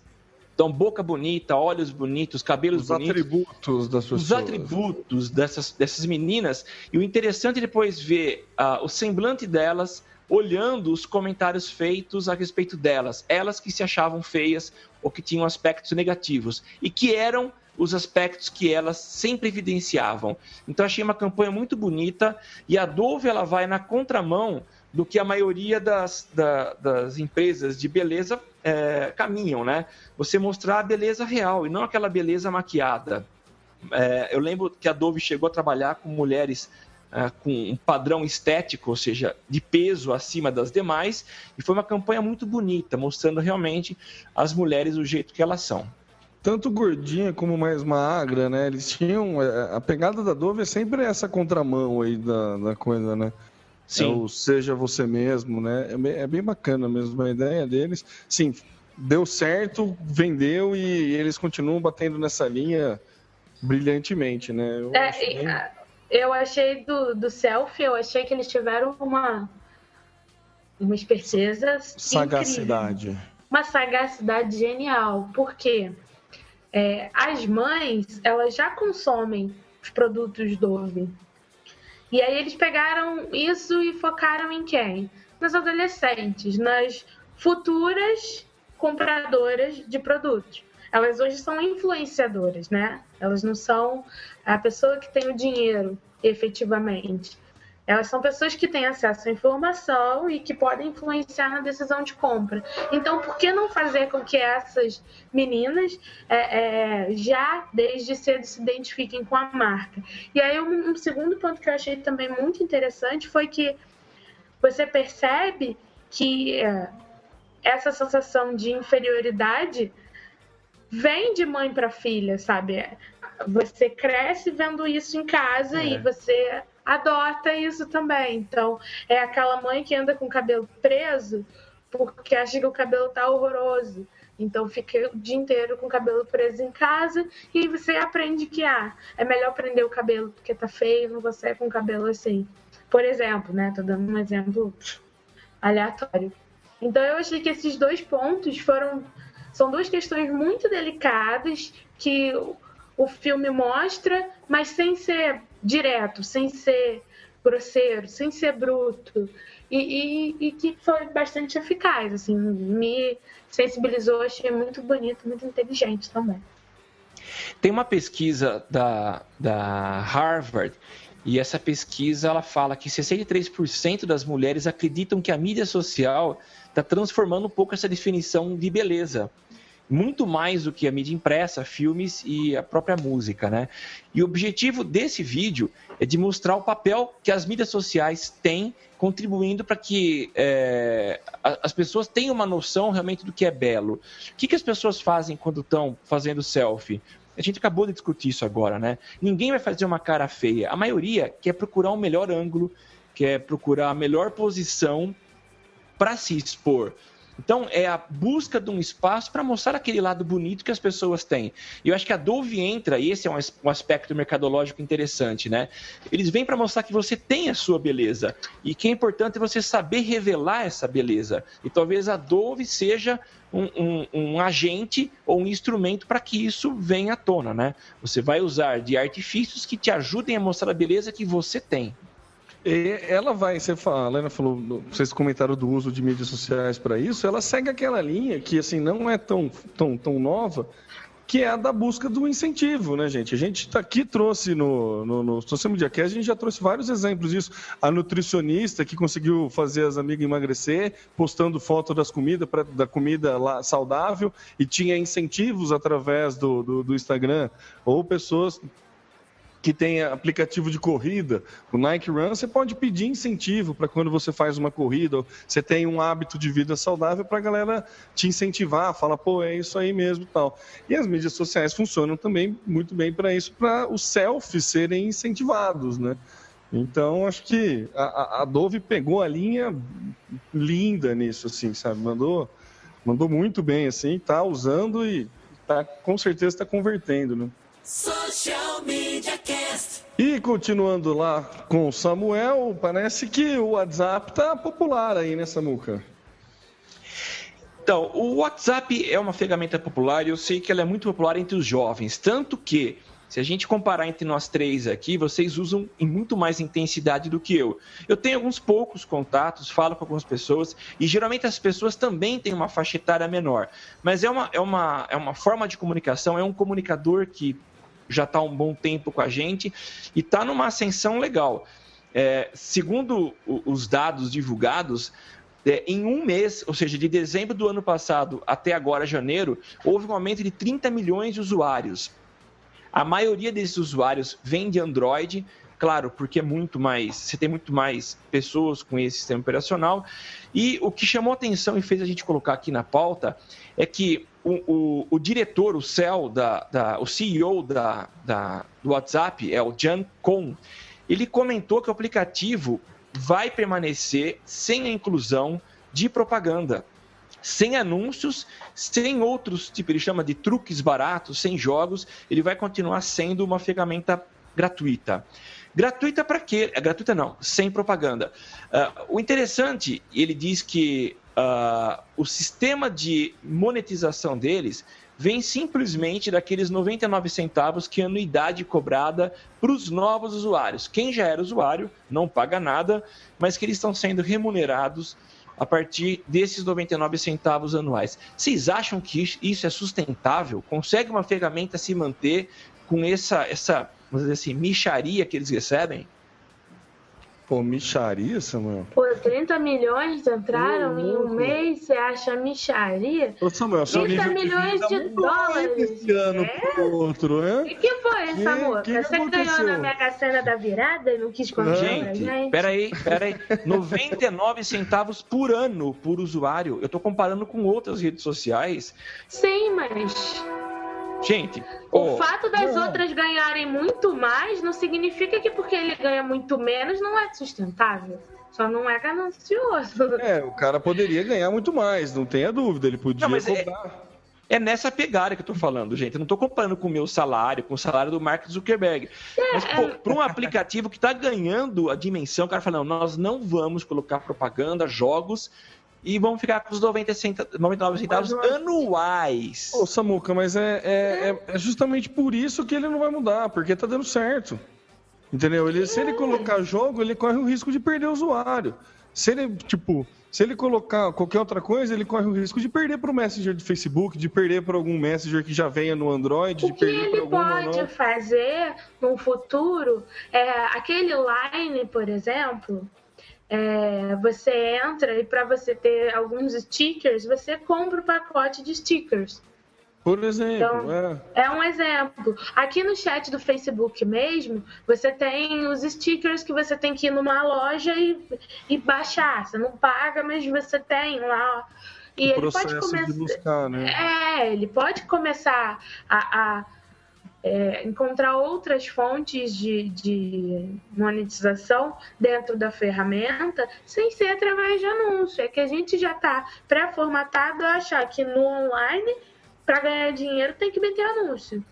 Speaker 5: então, boca bonita, olhos bonitos, cabelos
Speaker 3: Os
Speaker 5: bonitos.
Speaker 3: atributos das pessoas.
Speaker 5: Os atributos dessas, dessas meninas. E o interessante é depois ver uh, o semblante delas olhando os comentários feitos a respeito delas. Elas que se achavam feias ou que tinham aspectos negativos. E que eram os aspectos que elas sempre evidenciavam. Então achei uma campanha muito bonita e a Dove ela vai na contramão do que a maioria das, da, das empresas de beleza é, caminham, né? Você mostrar a beleza real e não aquela beleza maquiada. É, eu lembro que a Dove chegou a trabalhar com mulheres é, com um padrão estético, ou seja, de peso acima das demais, e foi uma campanha muito bonita, mostrando realmente as mulheres do jeito que elas são.
Speaker 3: Tanto gordinha como mais magra, né? Eles tinham. É, a pegada da Dove é sempre essa contramão aí da, da coisa, né? Sim. É o seja você mesmo, né? É bem, é bem bacana mesmo a ideia deles. Sim, deu certo, vendeu e eles continuam batendo nessa linha brilhantemente, né?
Speaker 4: Eu, é. Eu achei do, do selfie, eu achei que eles tiveram uma uma esperteza
Speaker 3: sagacidade.
Speaker 4: Incrível. Uma sagacidade genial, porque é, as mães elas já consomem os produtos Dove. E aí eles pegaram isso e focaram em quem? Nas adolescentes, nas futuras compradoras de produtos. Elas hoje são influenciadoras, né? Elas não são a pessoa que tem o dinheiro efetivamente. Elas são pessoas que têm acesso à informação e que podem influenciar na decisão de compra. Então, por que não fazer com que essas meninas é, é, já desde cedo se identifiquem com a marca? E aí, um, um segundo ponto que eu achei também muito interessante foi que você percebe que é, essa sensação de inferioridade vem de mãe para filha, sabe? Você cresce vendo isso em casa é. e você adota isso também. Então, é aquela mãe que anda com o cabelo preso porque acha que o cabelo tá horroroso. Então fica o dia inteiro com o cabelo preso em casa e você aprende que ah, é melhor prender o cabelo porque tá feio, não você com o cabelo assim. Por exemplo, né? Tô dando um exemplo aleatório. Então eu achei que esses dois pontos foram são duas questões muito delicadas que o filme mostra, mas sem ser direto, sem ser grosseiro, sem ser bruto. E, e, e, que foi bastante eficaz, assim, me sensibilizou, achei muito bonito, muito inteligente também.
Speaker 5: Tem uma pesquisa da, da Harvard e essa pesquisa ela fala que 63% das mulheres acreditam que a mídia social está transformando um pouco essa definição de beleza muito mais do que a mídia impressa, filmes e a própria música, né? E o objetivo desse vídeo é de mostrar o papel que as mídias sociais têm contribuindo para que é, as pessoas tenham uma noção realmente do que é belo. O que, que as pessoas fazem quando estão fazendo selfie? A gente acabou de discutir isso agora, né? Ninguém vai fazer uma cara feia. A maioria quer procurar um melhor ângulo, quer procurar a melhor posição para se expor. Então, é a busca de um espaço para mostrar aquele lado bonito que as pessoas têm. E eu acho que a Dove entra, e esse é um aspecto mercadológico interessante, né? Eles vêm para mostrar que você tem a sua beleza. E que é importante você saber revelar essa beleza. E talvez a Dove seja um, um, um agente ou um instrumento para que isso venha à tona, né? Você vai usar de artifícios que te ajudem a mostrar a beleza que você tem.
Speaker 3: E ela vai, você fala, a Lena falou, vocês comentaram do uso de mídias sociais para isso, ela segue aquela linha que assim não é tão, tão, tão nova, que é a da busca do incentivo, né, gente? A gente tá aqui trouxe no, no, no Social Media Cast, a gente já trouxe vários exemplos disso. A nutricionista que conseguiu fazer as amigas emagrecer, postando foto das comidas, pra, da comida lá, saudável, e tinha incentivos através do, do, do Instagram, ou pessoas que tem aplicativo de corrida, o Nike Run, você pode pedir incentivo para quando você faz uma corrida, você tem um hábito de vida saudável para a galera te incentivar, fala, pô, é isso aí mesmo tal. E as mídias sociais funcionam também muito bem para isso, para os selfies serem incentivados, né? Então, acho que a, a Dove pegou a linha linda nisso, assim, sabe? Mandou, mandou muito bem, assim, tá usando e tá, com certeza está convertendo, né? Social Media Cast. E continuando lá com o Samuel, parece que o WhatsApp tá popular aí, né, Samuca?
Speaker 5: Então, o WhatsApp é uma ferramenta popular e eu sei que ela é muito popular entre os jovens, tanto que se a gente comparar entre nós três aqui, vocês usam em muito mais intensidade do que eu. Eu tenho alguns poucos contatos, falo com algumas pessoas, e geralmente as pessoas também têm uma faixa etária menor. Mas é uma, é uma, é uma forma de comunicação, é um comunicador que já está um bom tempo com a gente e está numa ascensão legal. É, segundo os dados divulgados, é, em um mês, ou seja, de dezembro do ano passado até agora, janeiro, houve um aumento de 30 milhões de usuários. A maioria desses usuários vem de Android, claro, porque é muito mais, você tem muito mais pessoas com esse sistema operacional. E o que chamou atenção e fez a gente colocar aqui na pauta é que o, o, o diretor, o CEO, da, da, o CEO da, da, do WhatsApp, é o Jan Kohn, ele comentou que o aplicativo vai permanecer sem a inclusão de propaganda sem anúncios, sem outros, tipo, ele chama de truques baratos, sem jogos, ele vai continuar sendo uma ferramenta gratuita. Gratuita para quê? É gratuita não, sem propaganda. Uh, o interessante, ele diz que uh, o sistema de monetização deles vem simplesmente daqueles 99 centavos que é anuidade cobrada para os novos usuários. Quem já era usuário não paga nada, mas que eles estão sendo remunerados a partir desses 99 centavos anuais. Vocês acham que isso é sustentável? Consegue uma ferramenta se manter com essa, essa vamos dizer assim, micharia que eles recebem?
Speaker 3: Pô, micharia, Samuel?
Speaker 4: Pô, 30 milhões entraram em um mês, você acha micharia?
Speaker 3: Ô, Samuel,
Speaker 4: 30 milhões de dólares.
Speaker 3: Esse ano é? pro outro, é?
Speaker 4: E que foi, que, Samuel? Que você que ganhou na Mega Sena da virada e não quis contar
Speaker 5: gente, gente? Peraí, peraí. 99 centavos por ano por usuário. Eu tô comparando com outras redes sociais.
Speaker 4: Sim, mas
Speaker 5: Gente,
Speaker 4: o oh, fato das não. outras ganharem muito mais não significa que porque ele ganha muito menos não é sustentável. Só não é ganancioso.
Speaker 3: É, o cara poderia ganhar muito mais, não tenha dúvida. Ele podia não, cobrar.
Speaker 5: É, é, nessa pegada que eu tô falando, gente. Eu não tô comparando com o meu salário, com o salário do Mark Zuckerberg. É, Mas, pô, é... para um aplicativo que está ganhando a dimensão, o cara fala, não, nós não vamos colocar propaganda, jogos e vamos ficar com os 90 99 centavos anuais.
Speaker 3: Ô, Samuca, mas é, é, é, é, justamente por isso que ele não vai mudar, porque tá dando certo. Entendeu? Ele, se ele colocar jogo, ele corre o risco de perder o usuário. Se ele, tipo, se ele colocar qualquer outra coisa, ele corre o risco de perder para o Messenger do Facebook, de perder para algum Messenger que já venha no Android.
Speaker 4: O que ele pode fazer no futuro é aquele Line, por exemplo, é, você entra e para você ter alguns stickers, você compra o pacote de stickers.
Speaker 3: Por exemplo, então,
Speaker 4: é. é. um exemplo. Aqui no chat do Facebook mesmo, você tem os stickers que você tem que ir numa loja e, e baixar. Você não paga, mas você tem lá.
Speaker 3: E o ele pode começar. Né?
Speaker 4: É, ele pode começar a, a é, encontrar outras fontes de, de monetização dentro da ferramenta sem ser através de anúncio. É que a gente já está pré-formatado a achar que no online, para ganhar dinheiro, tem que meter anúncio.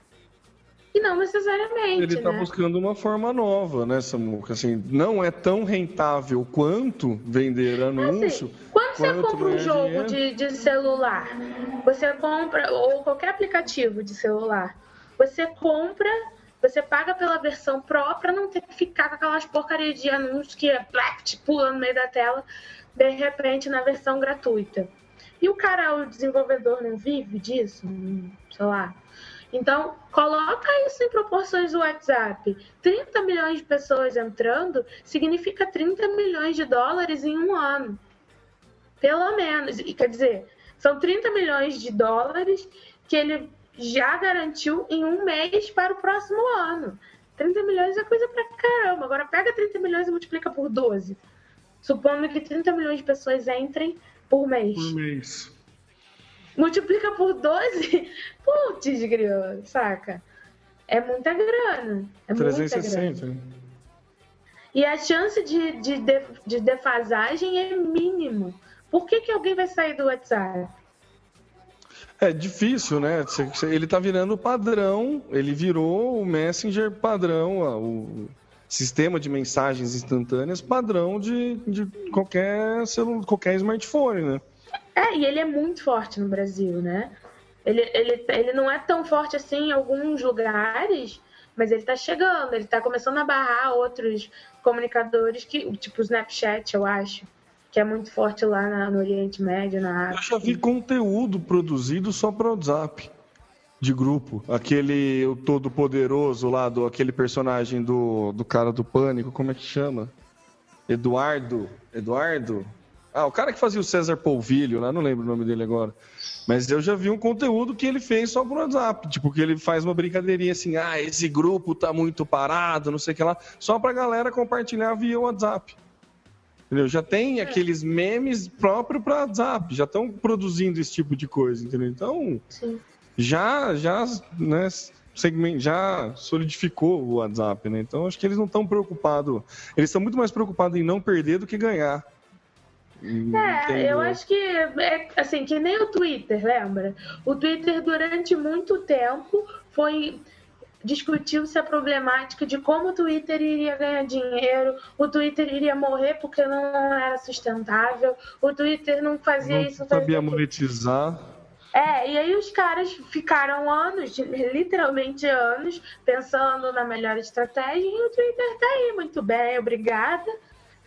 Speaker 4: E não necessariamente.
Speaker 3: Ele está
Speaker 4: né?
Speaker 3: buscando uma forma nova, né, Samuca? Assim, não é tão rentável quanto vender anúncio. Assim,
Speaker 4: quando você compra um jogo de, de celular, você compra, ou qualquer aplicativo de celular, você compra, você paga pela versão Pro para não ter que ficar com aquelas porcarias de anúncios que é black, pula no meio da tela, de repente na versão gratuita. E o cara, o desenvolvedor, não vive disso? Sei lá. Então, coloca isso em proporções do WhatsApp. 30 milhões de pessoas entrando significa 30 milhões de dólares em um ano. Pelo menos. Quer dizer, são 30 milhões de dólares que ele já garantiu em um mês para o próximo ano. 30 milhões é coisa pra caramba. Agora pega 30 milhões e multiplica por 12. Supondo que 30 milhões de pessoas entrem por mês.
Speaker 3: Por mês.
Speaker 4: Multiplica por 12? Putz, grilo, saca? É muita grana. É 360. Muita grana. E a chance de, de, de defasagem é mínimo. Por que, que alguém vai sair do WhatsApp?
Speaker 3: É difícil, né? Ele tá virando padrão, ele virou o Messenger padrão, o sistema de mensagens instantâneas padrão de, de qualquer, celular, qualquer smartphone, né?
Speaker 4: É, e ele é muito forte no Brasil, né? Ele, ele, ele não é tão forte assim em alguns lugares, mas ele tá chegando, ele tá começando a barrar outros comunicadores, que tipo o Snapchat, eu acho que é muito forte lá na, no Oriente Médio, na
Speaker 3: África. Eu já vi conteúdo produzido só para o WhatsApp de grupo. Aquele o todo poderoso lá do aquele personagem do, do cara do pânico, como é que chama? Eduardo, Eduardo? Ah, o cara que fazia o César Polvilho, lá não lembro o nome dele agora. Mas eu já vi um conteúdo que ele fez só pro WhatsApp, tipo que ele faz uma brincadeirinha assim: "Ah, esse grupo tá muito parado, não sei o que lá", só pra galera compartilhar via WhatsApp. Entendeu? Já tem é. aqueles memes próprios para WhatsApp, já estão produzindo esse tipo de coisa, entendeu? Então, Sim. já, já, né, segment, já solidificou o WhatsApp, né? Então, acho que eles não estão preocupados. Eles estão muito mais preocupados em não perder do que ganhar.
Speaker 4: É, eu acho que é assim, que nem o Twitter, lembra? O Twitter durante muito tempo foi discutiu-se a problemática de como o Twitter iria ganhar dinheiro, o Twitter iria morrer porque não era sustentável, o Twitter não fazia
Speaker 3: não
Speaker 4: isso. Não
Speaker 3: sabia monetizar.
Speaker 4: É, e aí os caras ficaram anos, literalmente anos, pensando na melhor estratégia e o Twitter tá aí, muito bem, obrigada.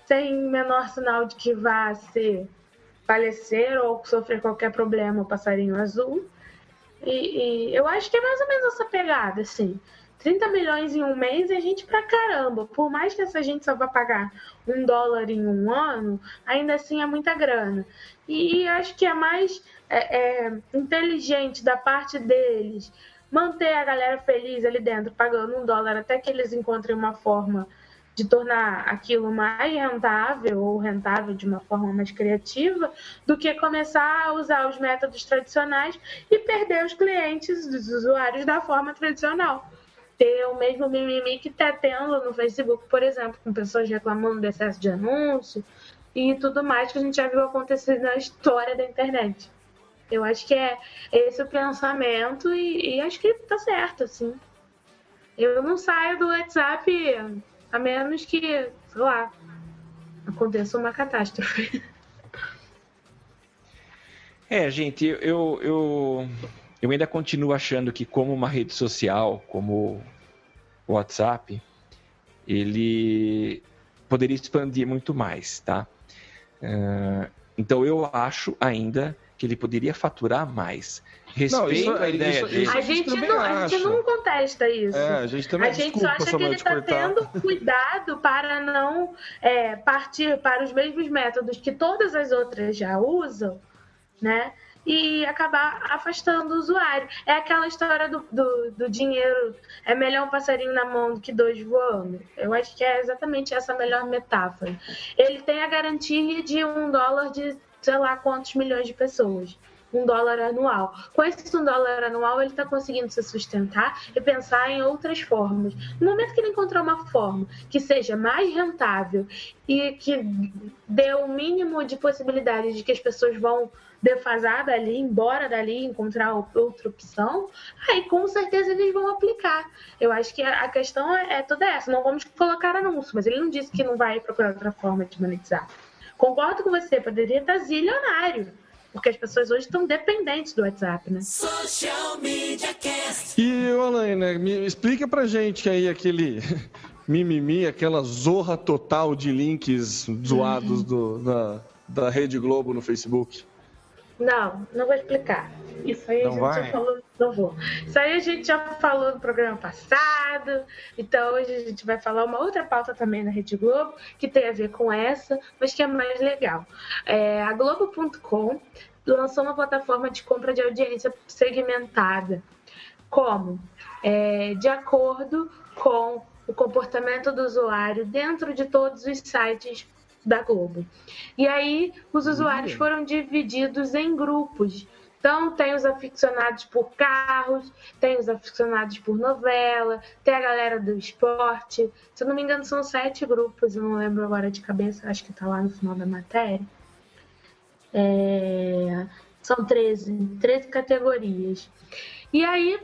Speaker 4: Sem menor sinal de que vá ser falecer ou sofrer qualquer problema o passarinho azul. E, e, eu acho que é mais ou menos essa pegada, assim. 30 milhões em um mês é gente pra caramba. Por mais que essa gente só vá pagar um dólar em um ano, ainda assim é muita grana. E, e acho que é mais é, é, inteligente da parte deles manter a galera feliz ali dentro, pagando um dólar até que eles encontrem uma forma de tornar aquilo mais rentável ou rentável de uma forma mais criativa, do que começar a usar os métodos tradicionais e perder os clientes, os usuários da forma tradicional. Ter o mesmo mimimi que está tendo no Facebook, por exemplo, com pessoas reclamando do excesso de anúncio e tudo mais que a gente já viu acontecer na história da internet. Eu acho que é esse o pensamento e, e acho que tá certo, assim. Eu não saio do WhatsApp a menos que, sei lá, aconteça uma catástrofe.
Speaker 5: É, gente, eu, eu, eu ainda continuo achando que como uma rede social, como o WhatsApp, ele poderia expandir muito mais, tá? Uh, então eu acho ainda que ele poderia faturar mais. Respeito não, a ideia isso,
Speaker 4: isso, a, gente não, a gente não contesta isso. É,
Speaker 3: a gente, também,
Speaker 4: a gente só acha que ele está tendo cuidado para não é, partir para os mesmos métodos que todas as outras já usam, né? E acabar afastando o usuário. É aquela história do, do, do dinheiro. É melhor um passarinho na mão do que dois voando. Eu acho que é exatamente essa a melhor metáfora. Ele tem a garantia de um dólar de sei lá quantos milhões de pessoas. Um dólar anual. Com esse um dólar anual, ele está conseguindo se sustentar e pensar em outras formas. No momento que ele encontrar uma forma que seja mais rentável e que dê o mínimo de possibilidade de que as pessoas vão defasar dali, embora dali, encontrar outra opção, aí com certeza eles vão aplicar. Eu acho que a questão é, é toda essa. Não vamos colocar anúncio, mas ele não disse que não vai procurar outra forma de monetizar. Concordo com você, poderia estar zilionário. Porque as pessoas hoje estão dependentes do WhatsApp, né? Social
Speaker 3: Media Cast. E, Alain, né, me explica pra gente aí aquele mimimi, aquela zorra total de links zoados do, da, da Rede Globo no Facebook.
Speaker 4: Não, não vou explicar. Isso aí não a gente vai? já falou. Não vou. Isso aí a gente já falou no programa passado. Então hoje a gente vai falar uma outra pauta também na Rede Globo, que tem a ver com essa, mas que é mais legal. É, a Globo.com lançou uma plataforma de compra de audiência segmentada. Como? É, de acordo com o comportamento do usuário dentro de todos os sites da Globo. E aí os usuários foram divididos em grupos Então, tem os aficionados por carros, tem os aficionados por novela, tem a galera do esporte. Se eu não me engano, são sete grupos, eu não lembro agora de cabeça, acho que está lá no final da matéria. É... São 13, 13 categorias. E aí,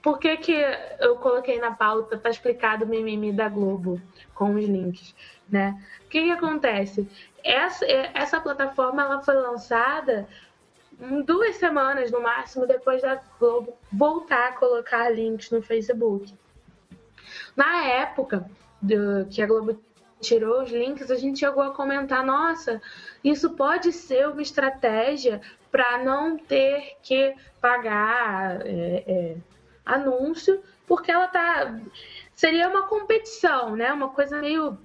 Speaker 4: por que, que eu coloquei na pauta? Tá explicado o mimimi da Globo com os links, né? O que, que acontece? Essa, essa plataforma ela foi lançada duas semanas no máximo depois da Globo voltar a colocar links no Facebook. Na época do, que a Globo tirou os links, a gente chegou a comentar: nossa, isso pode ser uma estratégia para não ter que pagar é, é, anúncio, porque ela tá. Seria uma competição, né? Uma coisa meio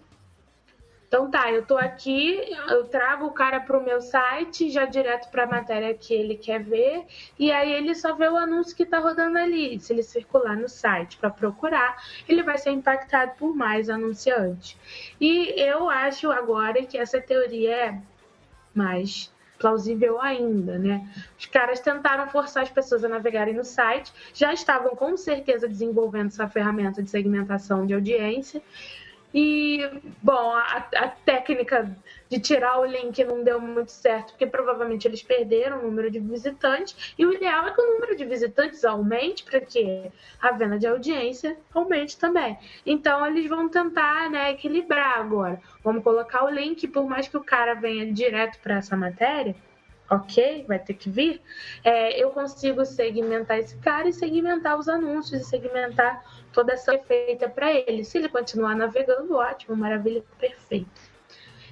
Speaker 4: então tá, eu tô aqui, eu trago o cara pro meu site, já direto para a matéria que ele quer ver, e aí ele só vê o anúncio que tá rodando ali. Se ele circular no site para procurar, ele vai ser impactado por mais anunciantes. E eu acho agora que essa teoria é mais plausível ainda, né? Os caras tentaram forçar as pessoas a navegarem no site, já estavam com certeza desenvolvendo essa ferramenta de segmentação de audiência, e, bom, a, a, técnica de tirar o link não deu muito certo, porque provavelmente eles perderam o número de visitantes. E o ideal é que o número de visitantes aumente para que a venda de audiência aumente também. Então, eles vão tentar né, equilibrar agora. Vamos colocar o link, por mais que o cara venha direto para essa matéria, ok, vai ter que vir, é, eu consigo segmentar esse cara e segmentar os anúncios e segmentar toda essa feita para ele. Se ele continuar navegando, ótimo, maravilha, perfeito.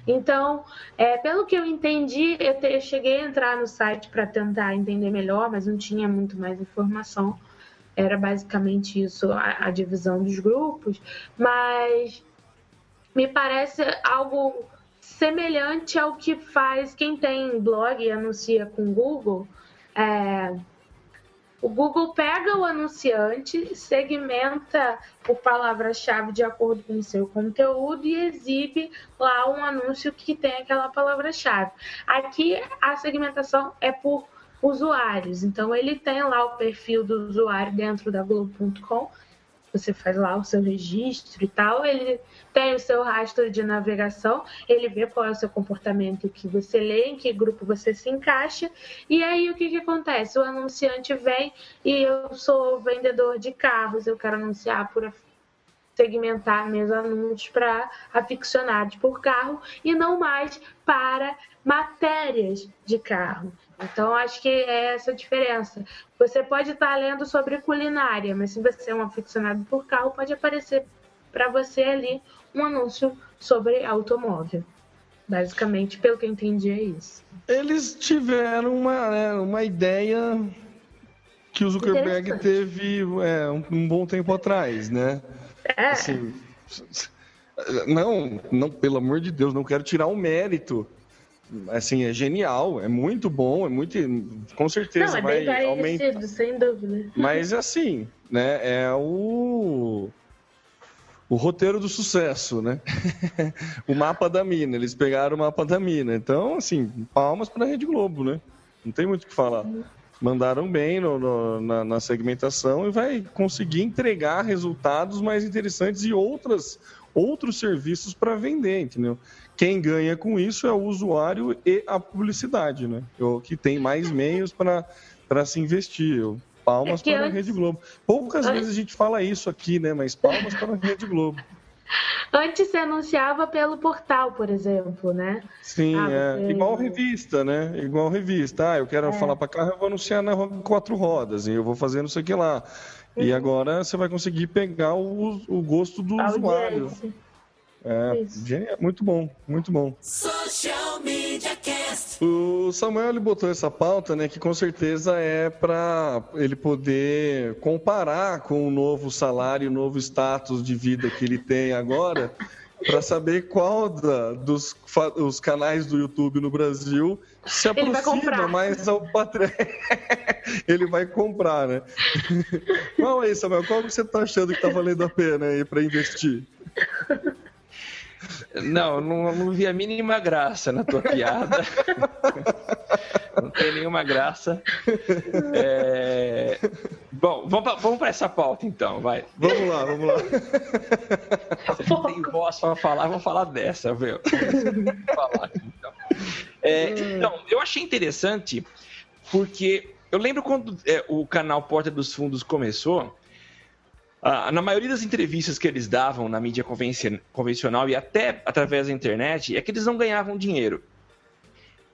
Speaker 4: Então, é, pelo que eu entendi, eu, te, eu cheguei a entrar no site para tentar entender melhor, mas não tinha muito mais informação. Era basicamente isso, a, a divisão dos grupos. Mas me parece algo semelhante ao que faz quem tem blog e anuncia com Google. É, o Google pega o anunciante, segmenta por palavra-chave de acordo com o seu conteúdo e exibe lá um anúncio que tem aquela palavra-chave. Aqui a segmentação é por usuários, então ele tem lá o perfil do usuário dentro da Globo.com você faz lá o seu registro e tal, ele tem o seu rastro de navegação, ele vê qual é o seu comportamento que você lê, em que grupo você se encaixa, e aí o que, que acontece? O anunciante vem e eu sou vendedor de carros, eu quero anunciar por segmentar meus anúncios para aficionados por carro e não mais para matérias de carro. Então, acho que é essa a diferença. Você pode estar lendo sobre culinária, mas se você é um aficionado por carro, pode aparecer para você ali um anúncio sobre automóvel. Basicamente, pelo que eu entendi, é isso.
Speaker 3: Eles tiveram uma, né, uma ideia que o Zuckerberg teve é, um, um, bom tempo atrás, né?
Speaker 4: É. Assim,
Speaker 3: não, não, pelo amor de Deus, não quero tirar o mérito assim, é genial, é muito bom, é muito, com certeza Não, é vai bem aumentar.
Speaker 4: sem dúvida.
Speaker 3: Mas assim, né, é o o roteiro do sucesso, né? o mapa da mina, eles pegaram o mapa da mina. Então, assim, palmas para a Rede Globo, né? Não tem muito o que falar. Mandaram bem no, no, na, na segmentação e vai conseguir entregar resultados mais interessantes e outras outros serviços para vender, entendeu? Quem ganha com isso é o usuário e a publicidade, né? O que tem mais meios para se investir. Palmas é para a Rede Globo. Poucas antes... vezes a gente fala isso aqui, né? Mas palmas para a Rede Globo.
Speaker 4: Antes se anunciava pelo portal, por exemplo, né?
Speaker 3: Sim, ah, é. Você... Igual revista, né? Igual revista. Ah, eu quero é. falar para carro, eu vou anunciar na quatro rodas e eu vou fazendo isso aqui lá. Uhum. E agora você vai conseguir pegar o, o gosto do usuário. É, genial, muito bom, muito bom. Social Media Cast. O Samuel ele botou essa pauta, né, que com certeza é para ele poder comparar com o novo salário, o novo status de vida que ele tem agora, para saber qual da, dos os canais do YouTube no Brasil se aproxima mais ao patrão. ele vai comprar, né? Qual é, Samuel? Qual você está achando que está valendo a pena aí para investir?
Speaker 5: Não, não, não vi a mínima graça na tua piada. Não tem nenhuma graça. É... Bom, vamos para essa pauta então, vai.
Speaker 3: Vamos lá, vamos lá.
Speaker 5: Você não tem voz para falar, vou falar dessa, viu? Vou falar aqui, então. É, então, eu achei interessante porque eu lembro quando é, o canal Porta dos Fundos começou, ah, na maioria das entrevistas que eles davam na mídia convencional e até através da internet, é que eles não ganhavam dinheiro.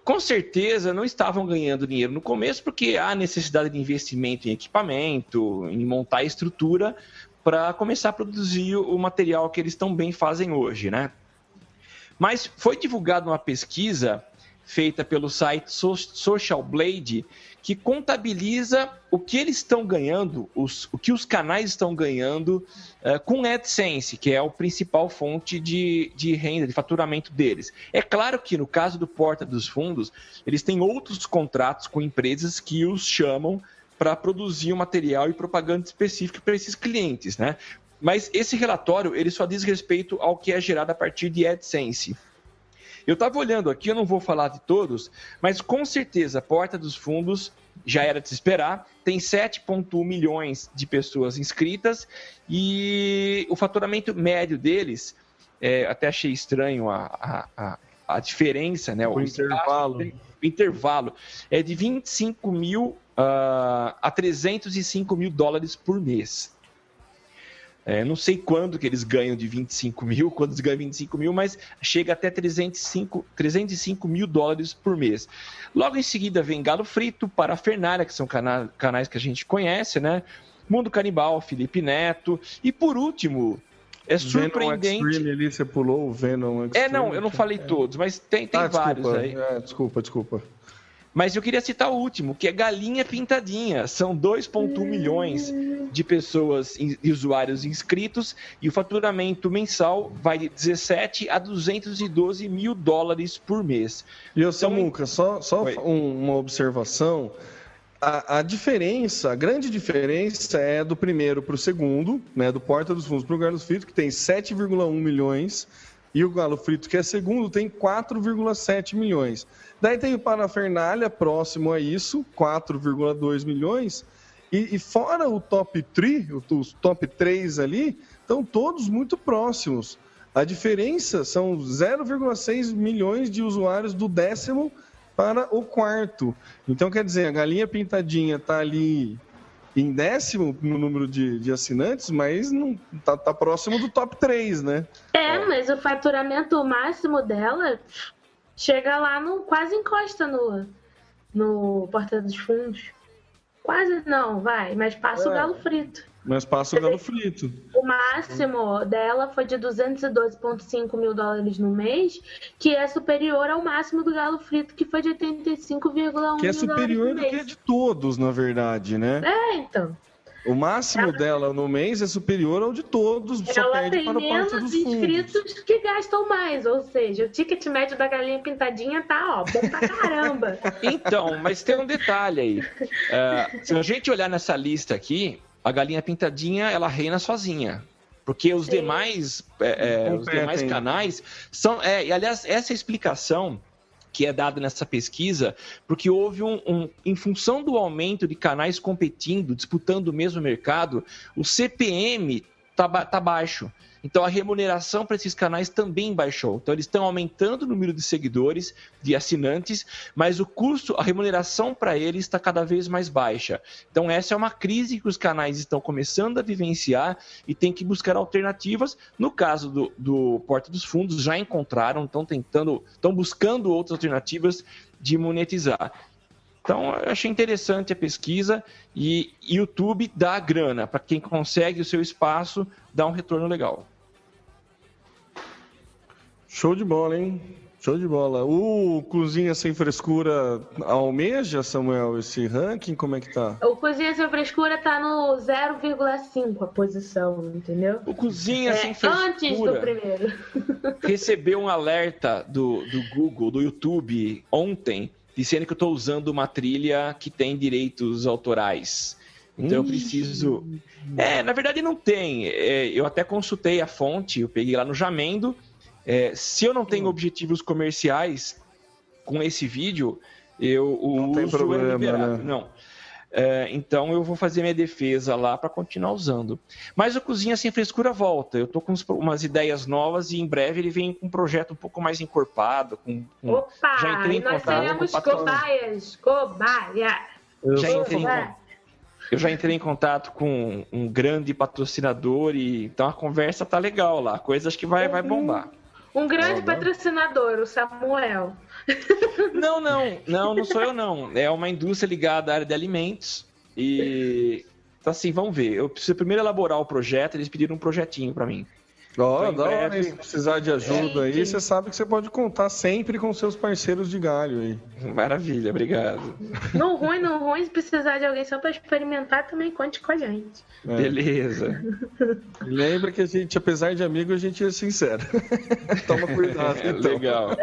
Speaker 5: Com certeza não estavam ganhando dinheiro no começo, porque há necessidade de investimento em equipamento, em montar estrutura para começar a produzir o material que eles tão bem fazem hoje, né? Mas foi divulgada uma pesquisa feita pelo site Social Blade que contabiliza o que eles estão ganhando, os, o que os canais estão ganhando uh, com AdSense, que é a principal fonte de, de renda, de faturamento deles. É claro que no caso do Porta dos Fundos, eles têm outros contratos com empresas que os chamam para produzir um material e propaganda específico para esses clientes, né? Mas esse relatório ele só diz respeito ao que é gerado a partir de AdSense. Eu estava olhando aqui, eu não vou falar de todos, mas com certeza, Porta dos Fundos já era de se esperar. Tem 7,1 milhões de pessoas inscritas e o faturamento médio deles, é, até achei estranho a, a, a diferença, né?
Speaker 3: O, o intervalo.
Speaker 5: O intervalo é de 25 mil uh, a 305 mil dólares por mês. É, não sei quando que eles ganham de 25 mil, quando eles ganham 25 mil, mas chega até 305, 305 mil dólares por mês. Logo em seguida vem Galo Frito, Parafernália, que são cana canais que a gente conhece, né? Mundo Canibal, Felipe Neto. E por último, é surpreendente.
Speaker 3: Venom Extreme ali, você pulou o Venom Extreme.
Speaker 5: É, não, eu não falei todos, mas tem, tem ah, vários
Speaker 3: desculpa.
Speaker 5: aí.
Speaker 3: É, desculpa, desculpa.
Speaker 5: Mas eu queria citar o último, que é Galinha Pintadinha. São 2,1 milhões de pessoas e usuários inscritos e o faturamento mensal vai de 17 a 212 mil dólares por mês.
Speaker 3: E o Samuca, só, só uma observação. A, a, diferença, a grande diferença é do primeiro para o segundo, né, do Porta dos Fundos para o Galo Frito, que tem 7,1 milhões, e o Galo Frito, que é segundo, tem 4,7 milhões. Daí tem o Parafernália próximo a isso, 4,2 milhões. E, e, fora o top 3, os top 3 ali, estão todos muito próximos. A diferença são 0,6 milhões de usuários do décimo para o quarto. Então, quer dizer, a galinha pintadinha está ali em décimo no número de, de assinantes, mas não tá, tá, próximo do top 3, né?
Speaker 4: É, mas o faturamento máximo dela chega lá, no, quase encosta no, no Porta dos Fundos. Quase não, vai, mas passa é, o galo frito.
Speaker 3: Mas passa o galo frito.
Speaker 4: O máximo dela foi de 212,5 mil dólares no mês, que é superior ao máximo do galo frito, que foi de 85,1
Speaker 3: Que é superior do que de todos, na verdade, né?
Speaker 4: É, então.
Speaker 3: O máximo ela, dela no mês é superior ao de todos, só perde para o Porta dos
Speaker 4: inscritos que gastam mais, ou seja, o ticket médio da galinha pintadinha tá, ó, bom pra caramba.
Speaker 5: então, mas tem um detalhe aí. Uh, se a gente olhar nessa lista aqui, a galinha pintadinha, ela reina sozinha. Porque os Sim. demais, é, é, os demais canais são. É, e aliás, essa é a explicação que é dado nessa pesquisa, porque houve um, um, em função do aumento de canais competindo, disputando o mesmo mercado, o CPM está tá baixo. Então a remuneração para esses canais também baixou. Então eles estão aumentando o número de seguidores, de assinantes, mas o custo, a remuneração para eles está cada vez mais baixa. Então essa é uma crise que os canais estão começando a vivenciar e tem que buscar alternativas. No caso do, do Porta dos Fundos, já encontraram, estão tentando, estão buscando outras alternativas de monetizar. Então, eu achei interessante a pesquisa e YouTube dá grana para quem consegue o seu espaço, dá um retorno legal.
Speaker 3: Show de bola, hein? Show de bola. O Cozinha Sem Frescura almeja, Samuel, esse ranking? Como é que tá?
Speaker 4: O Cozinha Sem Frescura tá no 0,5 a posição, entendeu?
Speaker 5: O Cozinha é, Sem Frescura.
Speaker 4: Antes do primeiro.
Speaker 5: recebeu um alerta do, do Google, do YouTube, ontem, dizendo que eu estou usando uma trilha que tem direitos autorais. Então eu preciso. É, na verdade não tem. É, eu até consultei a fonte, eu peguei lá no Jamendo. É, se eu não tenho hum. objetivos comerciais com esse vídeo, Eu o
Speaker 3: Não tem
Speaker 5: uso
Speaker 3: problema,
Speaker 5: é liberado.
Speaker 3: né?
Speaker 5: Não. É, então eu vou fazer minha defesa lá para continuar usando. Mas o Cozinha Sem Frescura volta. Eu tô com uns- umas ideias novas e em breve ele vem com um projeto um pouco mais encorpado. Com, com-
Speaker 4: Opa!
Speaker 5: Já entrei em
Speaker 4: e nós
Speaker 5: contato
Speaker 4: seremos
Speaker 5: com o patrão.
Speaker 4: cobaias! Cobaia!
Speaker 3: Eu
Speaker 5: Já entrei em. Eu já entrei em contato com um grande patrocinador e então a conversa tá legal lá. Coisa acho que vai, vai bombar.
Speaker 4: Um grande
Speaker 3: né?
Speaker 4: patrocinador, o Samuel.
Speaker 5: Não, não, não, não sou eu não. É uma indústria ligada à área de alimentos e então, assim, vamos ver. Eu preciso primeiro elaborar o projeto. Eles pediram um projetinho para mim.
Speaker 3: Ó,
Speaker 5: Então,
Speaker 3: da hora? Se precisar de ajuda aí, você sabe que você pode contar sempre com seus parceiros de galho aí.
Speaker 5: Maravilha, obrigado.
Speaker 4: No ruim, no ruim, se precisar de alguém só pra experimentar, também conte com a gente.
Speaker 3: É.
Speaker 5: Beleza.
Speaker 3: Lembra que a gente, apesar de amigo, a gente é sincero. Toma cuidado,
Speaker 5: É,
Speaker 3: então.
Speaker 5: legal.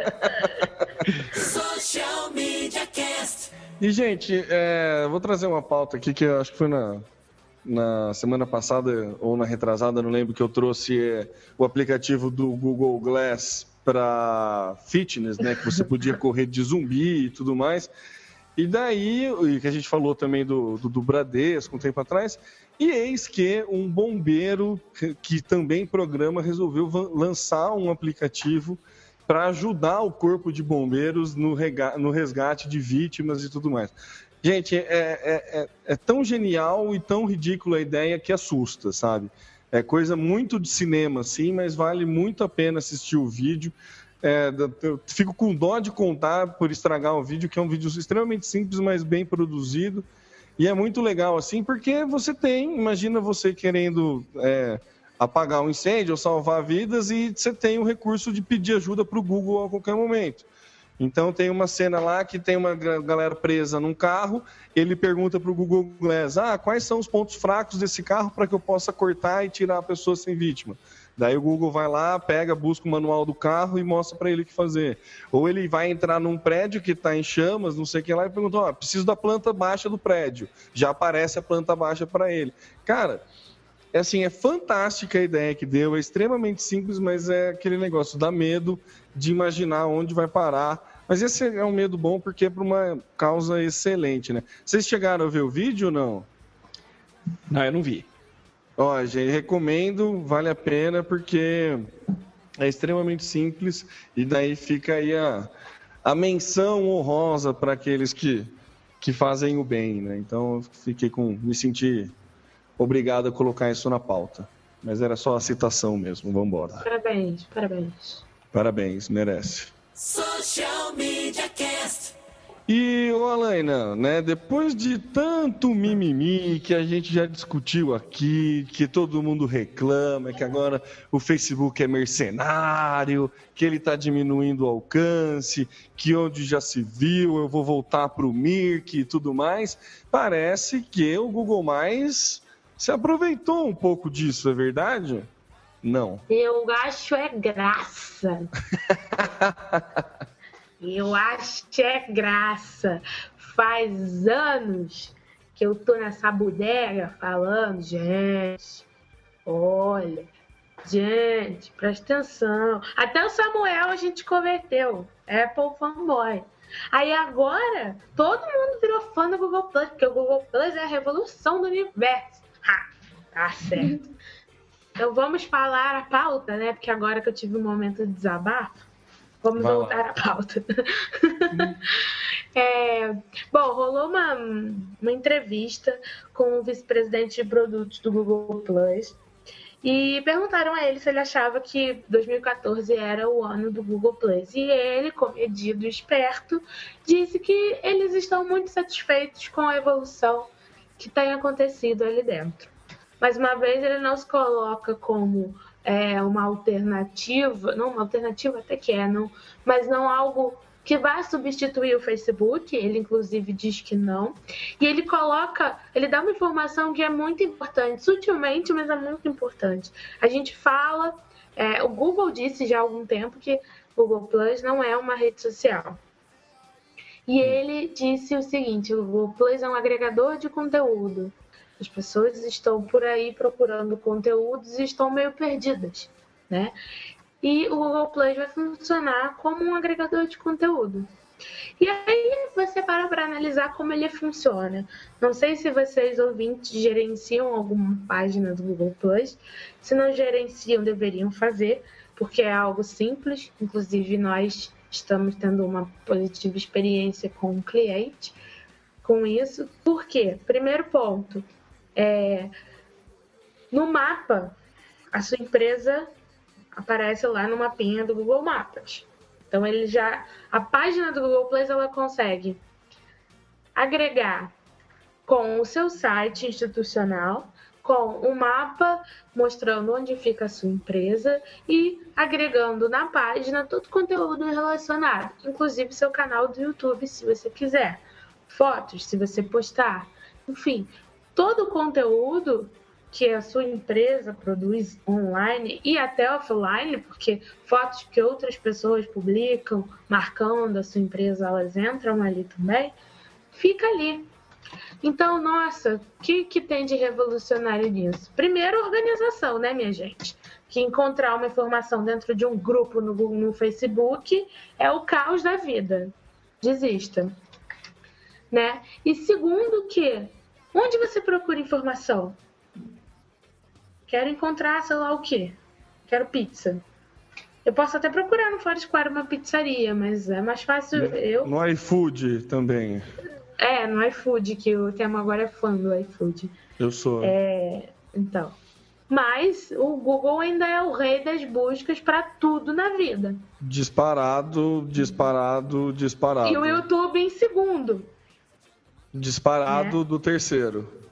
Speaker 1: Social Media Cast.
Speaker 3: E, gente, é, vou trazer uma pauta aqui que eu acho que foi na, na semana passada ou na retrasada, não lembro, que eu trouxe é, o aplicativo do Google Glass para fitness, né? Que você podia correr de zumbi e tudo mais. E daí, que a gente falou também do, do, do Bradesco um tempo atrás, e eis que um bombeiro que também programa resolveu lançar um aplicativo para ajudar o corpo de bombeiros no, no resgate de vítimas e tudo mais. Gente, é, é- é- é tão genial e tão ridícula a ideia que assusta, sabe? É coisa muito de cinema, assim, mas vale muito a pena assistir o vídeo. É, eu fico com dó de contar por estragar o vídeo, que é um vídeo extremamente simples, mas bem produzido. E é muito legal, assim, porque você tem, imagina você querendo é, apagar um incêndio ou salvar vidas e você tem o recurso de pedir ajuda para o Google a qualquer momento. Então tem uma cena lá que tem uma ga- galera presa num carro, ele pergunta para o Google Glass, ah, quais são os pontos fracos desse carro para que eu possa cortar e tirar a pessoa sem vítima? Daí o Google vai lá, pega, busca o manual do carro e mostra para ele o que fazer. Ou ele vai entrar num prédio que está em chamas, não sei o que lá, e pergunta, ó, preciso da planta baixa do prédio. Já aparece a planta baixa para ele. Cara, é assim, é fantástica a ideia que deu, é extremamente simples, mas é aquele negócio, dá medo de imaginar onde vai parar. Mas esse é um medo bom porque é para uma causa excelente, né? Vocês chegaram a ver o vídeo ou não?
Speaker 5: Não, eu não vi.
Speaker 3: Ó, gente, recomendo, vale a pena porque é extremamente simples e daí fica aí a, a menção honrosa para aqueles que, que fazem o bem, né? Então eu fiquei com. me senti obrigado a colocar isso na pauta. Mas era só a citação mesmo, vamos embora.
Speaker 4: Parabéns, parabéns.
Speaker 3: Parabéns, merece.
Speaker 1: Social Media Cast.
Speaker 3: E, ô Alaina, né, depois de tanto mimimi que a gente já discutiu aqui, que todo mundo reclama, que agora o Facebook é mercenário, que ele está diminuindo o alcance, que onde já se viu eu vou voltar para o Mirk e tudo mais, parece que o Google Mais se aproveitou um pouco disso, é verdade? Não.
Speaker 4: Eu acho é graça. Eu acho é graça. Faz anos que eu tô nessa bodega falando, gente, olha, gente, presta atenção. Até o Samuel a gente converteu. Apple fanboy. Aí agora, todo mundo virou fã do Google Plus, porque o Google Plus é a revolução do universo. Tá certo. Então vamos falar a pauta, né? Porque agora que eu tive um momento de desabafo, vamos
Speaker 3: Vai lá.
Speaker 4: voltar à pauta. É, bom, rolou uma, uma entrevista com o vice-presidente de produtos do Google Plus e perguntaram a ele se ele achava que 2014 era o ano do Google Plus. E ele, comedido esperto, disse que eles estão muito satisfeitos com a evolução que tem acontecido ali dentro. Mais uma vez, ele não se coloca como é, uma alternativa, não uma alternativa até que é, não, mas não algo que vai substituir o Facebook, ele inclusive diz que não. E ele coloca, ele dá uma informação que é muito importante, sutilmente, mas é muito importante. A gente fala, é, o Google disse já há algum tempo que o Google Plus não é uma rede social. E ele disse o seguinte: o Google Plus é um agregador de conteúdo. As pessoas estão por aí procurando conteúdos e estão meio perdidas, né? E o Google Plus vai funcionar como um agregador de conteúdo. E aí você para para analisar como ele funciona. Não sei se vocês ouvintes gerenciam alguma página do Google Plus. Se não gerenciam, deveriam fazer, porque é algo simples. Inclusive, nós estamos tendo uma positiva experiência com o cliente com isso. Por quê? Primeiro ponto, é, no mapa, a sua empresa aparece lá no mapinha do Google Maps. Então ele já a página do Google Plus ela consegue agregar com o seu site institucional, com um mapa mostrando onde fica a sua empresa e agregando na página todo o conteúdo relacionado, inclusive seu canal do YouTube, se você quiser, fotos, se você postar, enfim, todo o conteúdo que a sua empresa produz online e até offline, porque fotos que outras pessoas publicam marcando a sua empresa, elas entram ali também, fica ali. Então, nossa, o que, que tem de revolucionário nisso? Primeiro, organização, né, minha gente? Que encontrar uma informação dentro de um grupo no, no Facebook é o caos da vida. Desista. Né? E segundo que, onde você procura informação? Quero encontrar, sei lá o quê. Quero pizza. Eu posso até procurar no Foursquare uma pizzaria, mas é mais fácil eu.
Speaker 3: No iFood também.
Speaker 4: É, no iFood, que o tema agora é fã do iFood.
Speaker 3: Eu sou.
Speaker 4: É, então. Mas o Google ainda é o rei das buscas para tudo na vida.
Speaker 3: Disparado, disparado, disparado.
Speaker 4: E o YouTube em segundo.
Speaker 3: Disparado é. do terceiro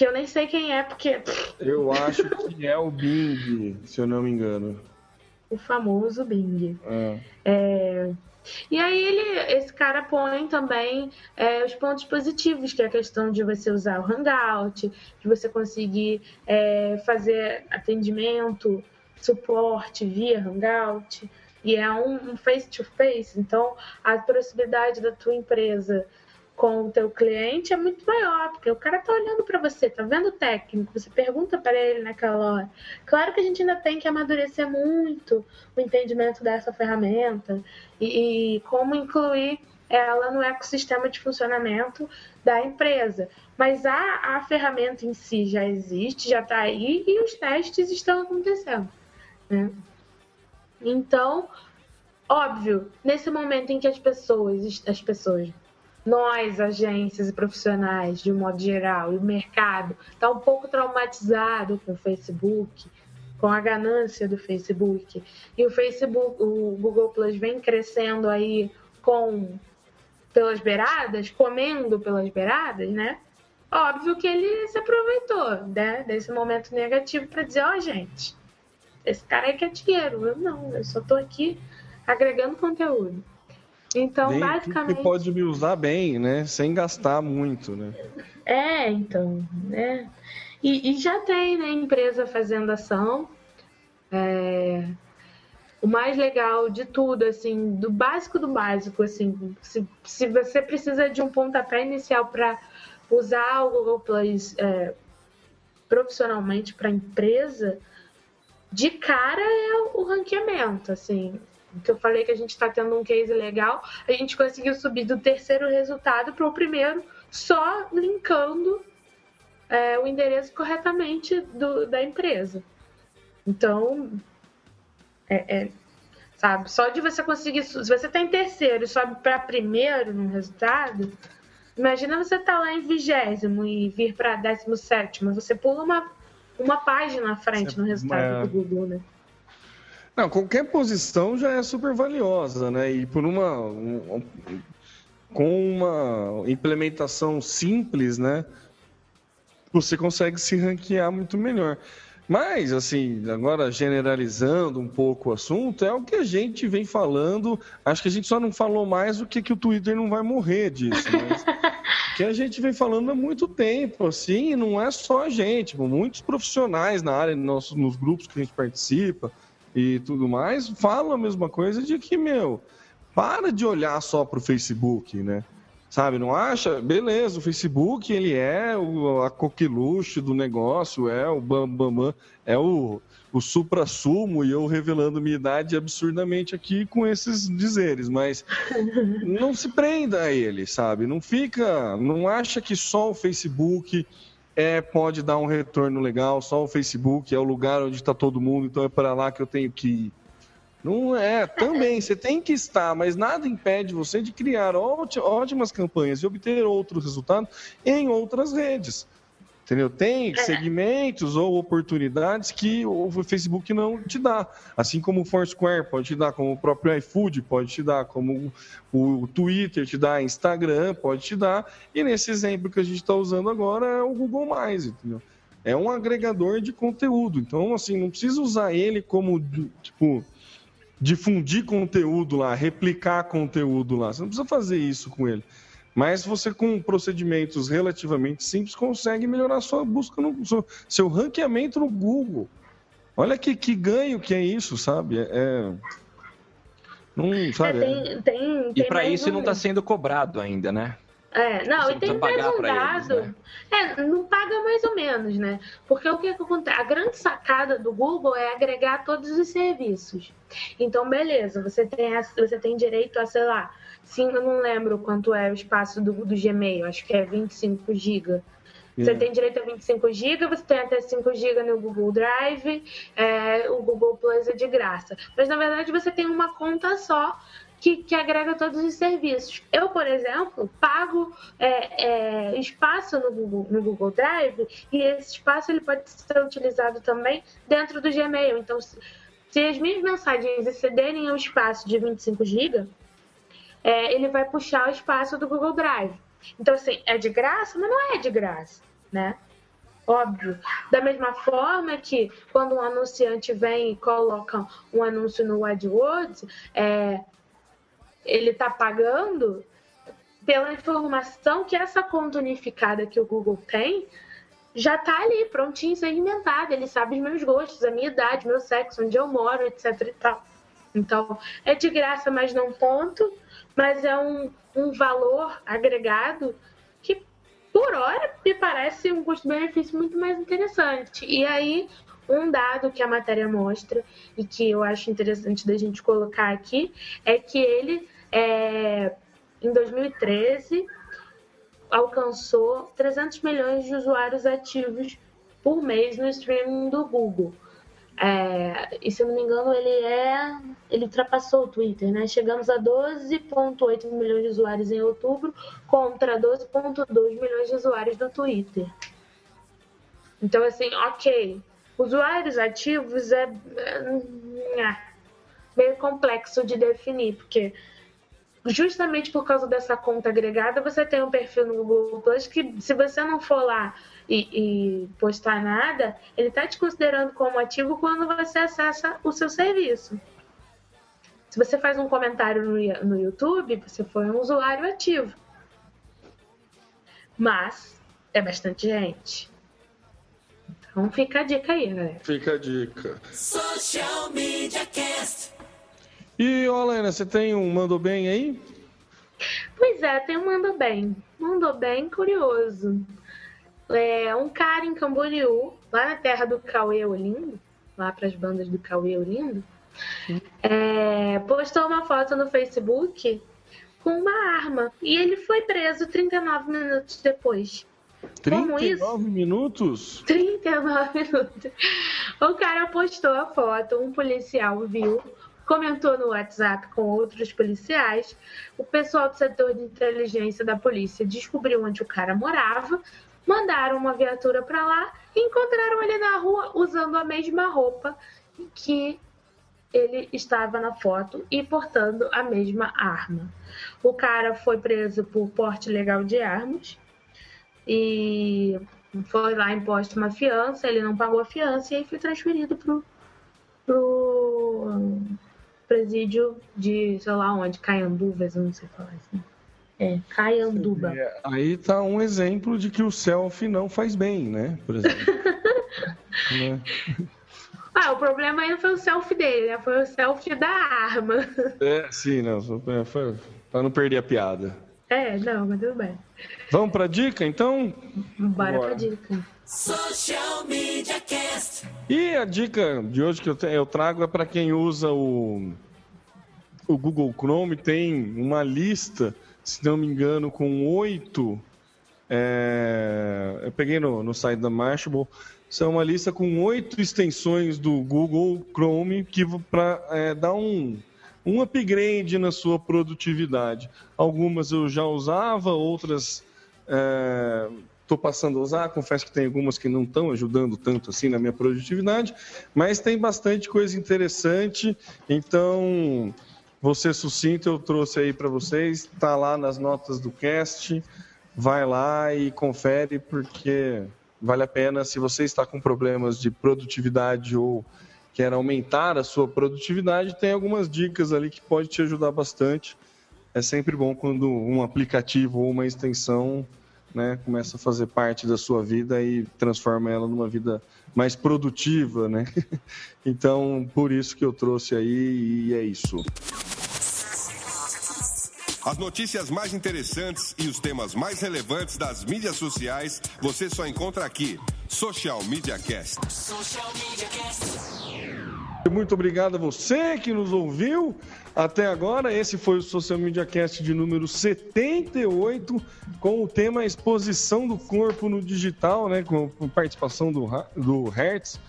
Speaker 4: que eu nem sei quem é, porque.
Speaker 3: Eu acho que é o Bing, se eu não me engano.
Speaker 4: O famoso Bing. É. é... E aí ele, esse cara põe também é, os pontos positivos, que é a questão de você usar o Hangout, de você conseguir é, fazer atendimento, suporte via Hangout, e é um face-to-face, -face, então a proximidade da tua empresa com o teu cliente é muito maior, porque o cara tá olhando para você, tá vendo o técnico, você pergunta para ele naquela hora. Claro que a gente ainda tem que amadurecer muito o entendimento dessa ferramenta e, e como incluir ela no ecossistema de funcionamento da empresa. Mas a, a ferramenta em si já existe, já está aí e os testes estão acontecendo. Né? Então, óbvio, nesse momento em que as pessoas, as pessoas nós, agências e profissionais, de um modo geral, e o mercado, está um pouco traumatizado com o Facebook, com a ganância do Facebook. E o Facebook, o Google Plus vem crescendo aí com pelas beiradas, comendo pelas beiradas, né? Óbvio que ele se aproveitou né, desse momento negativo para dizer, ó, oh, gente, esse cara aí quer dinheiro. Eu não, eu só estou aqui agregando conteúdo. Então, Bem, basicamente.
Speaker 3: Você pode me usar bem, né? Sem gastar muito, né?
Speaker 4: É, então, né? E, e já tem, né, empresa fazendo ação. É... O mais legal de tudo, assim, do básico do básico, assim, se, se você precisa de um pontapé inicial para usar o Google Plus é, profissionalmente para empresa, de cara é o ranqueamento, assim que eu falei que a gente está tendo um case legal, a gente conseguiu subir do terceiro resultado para o primeiro, só linkando é, o endereço corretamente do, da empresa. Então, é, é, sabe, só de você conseguir, se você está em terceiro e sobe para primeiro no resultado, imagina você estar tá lá em vigésimo e vir para décimo sétimo, você pula uma, uma página à frente no resultado é... do Google, né?
Speaker 3: Não, qualquer posição já é super valiosa, né? E por uma. Um, com uma implementação simples, né? Você consegue se ranquear muito melhor. Mas, assim, agora generalizando um pouco o assunto, é o que a gente vem falando. Acho que a gente só não falou mais do que, que o Twitter não vai morrer disso. Mas que a gente vem falando há muito tempo, assim, não é só a gente, muitos profissionais na área, nos, nos grupos que a gente participa, e tudo mais, falam a mesma coisa de que, meu, para de olhar só para o Facebook, né? Sabe, não acha? Beleza, o Facebook, ele é o, a coqueluche do negócio, é o bambambam, bam, bam, é o, o supra-sumo e eu revelando minha idade absurdamente aqui com esses dizeres, mas não se prenda a ele, sabe? Não fica, não acha que só o Facebook é pode dar um retorno legal, só o Facebook é o lugar onde está todo mundo, então é para lá que eu tenho que ir. Não é, também, você tem que estar, mas nada impede você de criar ótimas campanhas e obter outros resultados em outras redes. Entendeu? Tem é. segmentos ou oportunidades que o Facebook não te dá. Assim como o Foursquare pode te dar, como o próprio iFood pode te dar, como o Twitter te dá, Instagram pode te dar. E nesse exemplo que a gente está usando agora é o Google+, entendeu? É um agregador de conteúdo. Então, assim, não precisa usar ele como, tipo, difundir conteúdo lá, replicar conteúdo lá. Você não precisa fazer isso com ele. Mas você, com procedimentos relativamente simples, consegue melhorar sua busca, no seu, seu ranqueamento no Google. Olha que, que ganho que é isso, sabe? É, é não, sabe? É,
Speaker 5: tem, tem, e para isso um... não está sendo cobrado ainda, né?
Speaker 4: É, não, Você e tem mais um dado. Eles, né? É, não paga mais ou menos, né? Porque o que, que acontece? A grande sacada do Google é agregar todos os serviços. Então, beleza, você tem, você tem direito a, sei lá, sim, eu não lembro quanto é o espaço do, do Gmail, acho que é 25 GB. Você tem direito a 25 GB, você tem até 5 GB no Google Drive, é, o Google Plus é de graça. Mas na verdade você tem uma conta só que, que agrega todos os serviços. Eu, por exemplo, pago é, é, espaço no Google, no Google Drive e esse espaço ele pode ser utilizado também dentro do Gmail. Então, se, se as minhas mensagens excederem o espaço de 25 GB, é, ele vai puxar o espaço do Google Drive. Então, assim, é de graça, mas não é de graça, né? Óbvio. Da mesma forma que quando um anunciante vem e coloca um anúncio no AdWords, é, ele está pagando pela informação que essa conta unificada que o Google tem já está ali, prontinho, segmentada. Ele sabe os meus gostos, a minha idade, meu sexo, onde eu moro, etc e tal. Então, é de graça, mas não tanto. Mas é um, um valor agregado que, por hora, me parece um custo-benefício muito mais interessante. E aí, um dado que a matéria mostra e que eu acho interessante da gente colocar aqui é que ele, é, em 2013, alcançou 300 milhões de usuários ativos por mês no streaming do Google. É, e se eu não me engano, ele é. Ele ultrapassou o Twitter, né? Chegamos a 12,8 milhões de usuários em outubro contra 12,2 milhões de usuários do Twitter. Então, assim, ok. Usuários ativos é, é, é meio complexo de definir, porque justamente por causa dessa conta agregada, você tem um perfil no Google Plus que, se você não for lá e, e postar nada, ele está te considerando como ativo quando você acessa o seu serviço. Se você faz um comentário no, no YouTube, você foi um usuário ativo. Mas é bastante gente. Então fica a dica aí, né?
Speaker 3: Fica a dica. Social Media Cast. E, Olena, você tem um Mandou Bem aí?
Speaker 4: Pois é, tem um Mandou Bem. Mandou Bem curioso. É um cara em Camboriú, lá na terra do Cauê Olindo, lá para as bandas do Cauê Olindo, é, postou uma foto no Facebook com uma arma. E ele foi preso 39 minutos depois.
Speaker 3: 39 minutos?
Speaker 4: 39 minutos. O cara postou a foto, um policial viu, comentou no WhatsApp com outros policiais. O pessoal do setor de inteligência da polícia descobriu onde o cara morava, mandaram uma viatura para lá e encontraram ele na rua usando a mesma roupa que ele estava na foto e portando a mesma arma. O cara foi preso por porte legal de armas e foi lá imposto uma fiança, ele não pagou a fiança e aí foi transferido pro, pro presídio de, sei lá onde, Caianduvas, não sei falar assim. É, Caianduba. É,
Speaker 3: aí tá um exemplo de que o selfie não faz bem, né? Por exemplo.
Speaker 4: né? Ah, o problema aí não foi o selfie dele, né? Foi o selfie da arma.
Speaker 3: É, sim, não. Foi, para não perder a piada.
Speaker 4: É, não, mas tudo bem.
Speaker 3: Vamos pra dica, então?
Speaker 4: Bora,
Speaker 3: Bora.
Speaker 4: pra dica.
Speaker 1: Social Media Cast.
Speaker 3: E a dica de hoje que eu, trago é para quem usa o, o Google Chrome. Tem uma lista, se não me engano, com oito. é, eu peguei no, no site da Mashable. São uma lista com oito extensões do Google Chrome que para dar um, um upgrade na sua produtividade. Algumas eu já usava, outras estou passando a usar. Confesso que tem algumas que não estão ajudando tanto assim na minha produtividade, mas tem bastante coisa interessante. Então, você sucinto, eu trouxe aí para vocês. Está lá nas notas do cast. Vai lá e confere, porque vale a pena. Se você está com problemas de produtividade ou quer aumentar a sua produtividade, tem algumas dicas ali que pode te ajudar bastante. É sempre bom quando um aplicativo ou uma extensão né, começa a fazer parte da sua vida e transforma ela numa vida mais produtiva, né? Então, por isso que eu trouxe aí e é isso.
Speaker 7: As notícias mais interessantes e os temas mais relevantes das mídias sociais você só encontra aqui. Social Media Cast.
Speaker 1: Social Media Cast.
Speaker 3: Muito obrigado a você que nos ouviu até agora. Esse foi o Social Media Cast de número 78, com o tema Exposição do Corpo no Digital, né? Com participação do, do Hertz.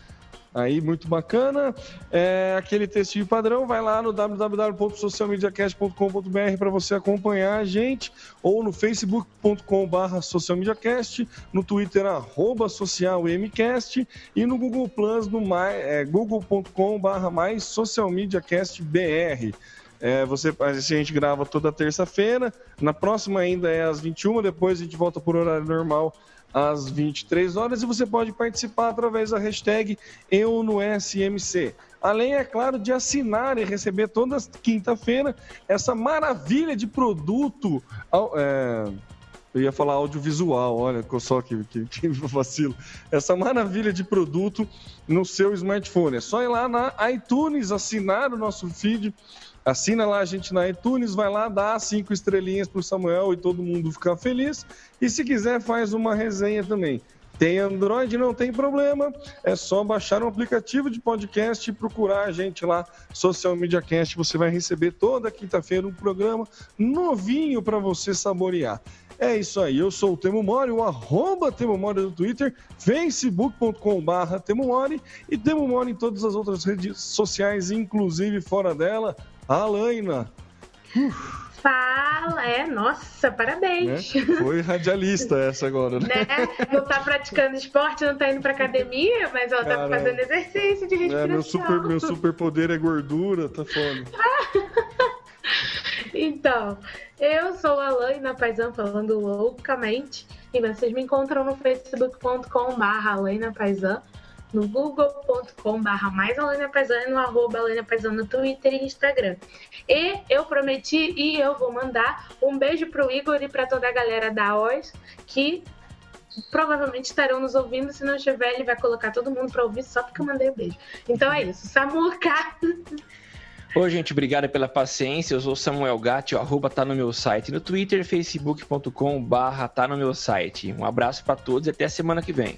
Speaker 3: Aí, muito bacana. É, aquele textinho padrão, vai lá no www.socialmediacast.com.br para você acompanhar a gente, ou no facebook.com.br socialmediacast, no twitter, arroba socialmcast, e no Google Plus, no é, google.com.br mais socialmediacastbr. É, você, a gente grava toda terça-feira, na próxima ainda é às 21, depois a gente volta por horário normal às 23 horas e você pode participar através da hashtag Eu no SMC. Além, é claro, de assinar e receber toda quinta-feira essa maravilha de produto. é, eu ia falar audiovisual, olha só que, que, que vacilo. Essa maravilha de produto no seu smartphone. É só ir lá na iTunes, assinar o nosso feed. Assina lá a gente na iTunes, vai lá, dá cinco estrelinhas pro Samuel e todo mundo ficar feliz. E se quiser, faz uma resenha também. Tem Android, não tem problema. É só baixar um aplicativo de podcast e procurar a gente lá, Social Media Cast. Você vai receber toda quinta-feira um programa novinho para você saborear. É isso aí, eu sou o Temo Mori, o arroba Temo Mori do Twitter, facebook.com.br Temo Mori e Temo Mori em todas as outras redes sociais, inclusive fora dela, Alaina,
Speaker 4: Fala, é, nossa,
Speaker 3: né?
Speaker 4: parabéns.
Speaker 3: Foi radialista essa agora, né?
Speaker 4: Né? Não tá praticando esporte, não tá indo pra academia, mas ela tá
Speaker 3: Caramba.
Speaker 4: fazendo exercício de
Speaker 3: É,
Speaker 4: respiração.
Speaker 3: meu, super, meu superpoder é gordura, tá foda.
Speaker 4: Então, eu sou a Alaina Paisan falando loucamente e vocês me encontram no facebook.com.br Alaina Paisan, no google.com.br mais Alaina Paisan e no arroba Alaina Paisan no Twitter e Instagram. E eu prometi e eu vou mandar um beijo pro Igor e pra toda a galera da OS que provavelmente estarão nos ouvindo. Se não estiver, ele vai colocar todo mundo pra ouvir só porque eu mandei o beijo. Então é isso. Samuca!
Speaker 5: Ô, gente, obrigado pela paciência. Eu sou Samuel Gatti, arroba tá no meu site no Twitter, facebook.com barra tá no meu site. Um abraço pra todos e até a semana que vem.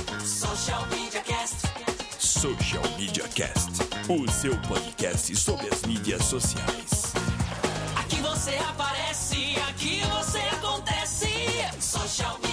Speaker 1: Social Media Cast.
Speaker 2: Social Media Cast, o seu podcast sobre as mídias sociais.
Speaker 1: Aqui você aparece, aqui você acontece. Social Media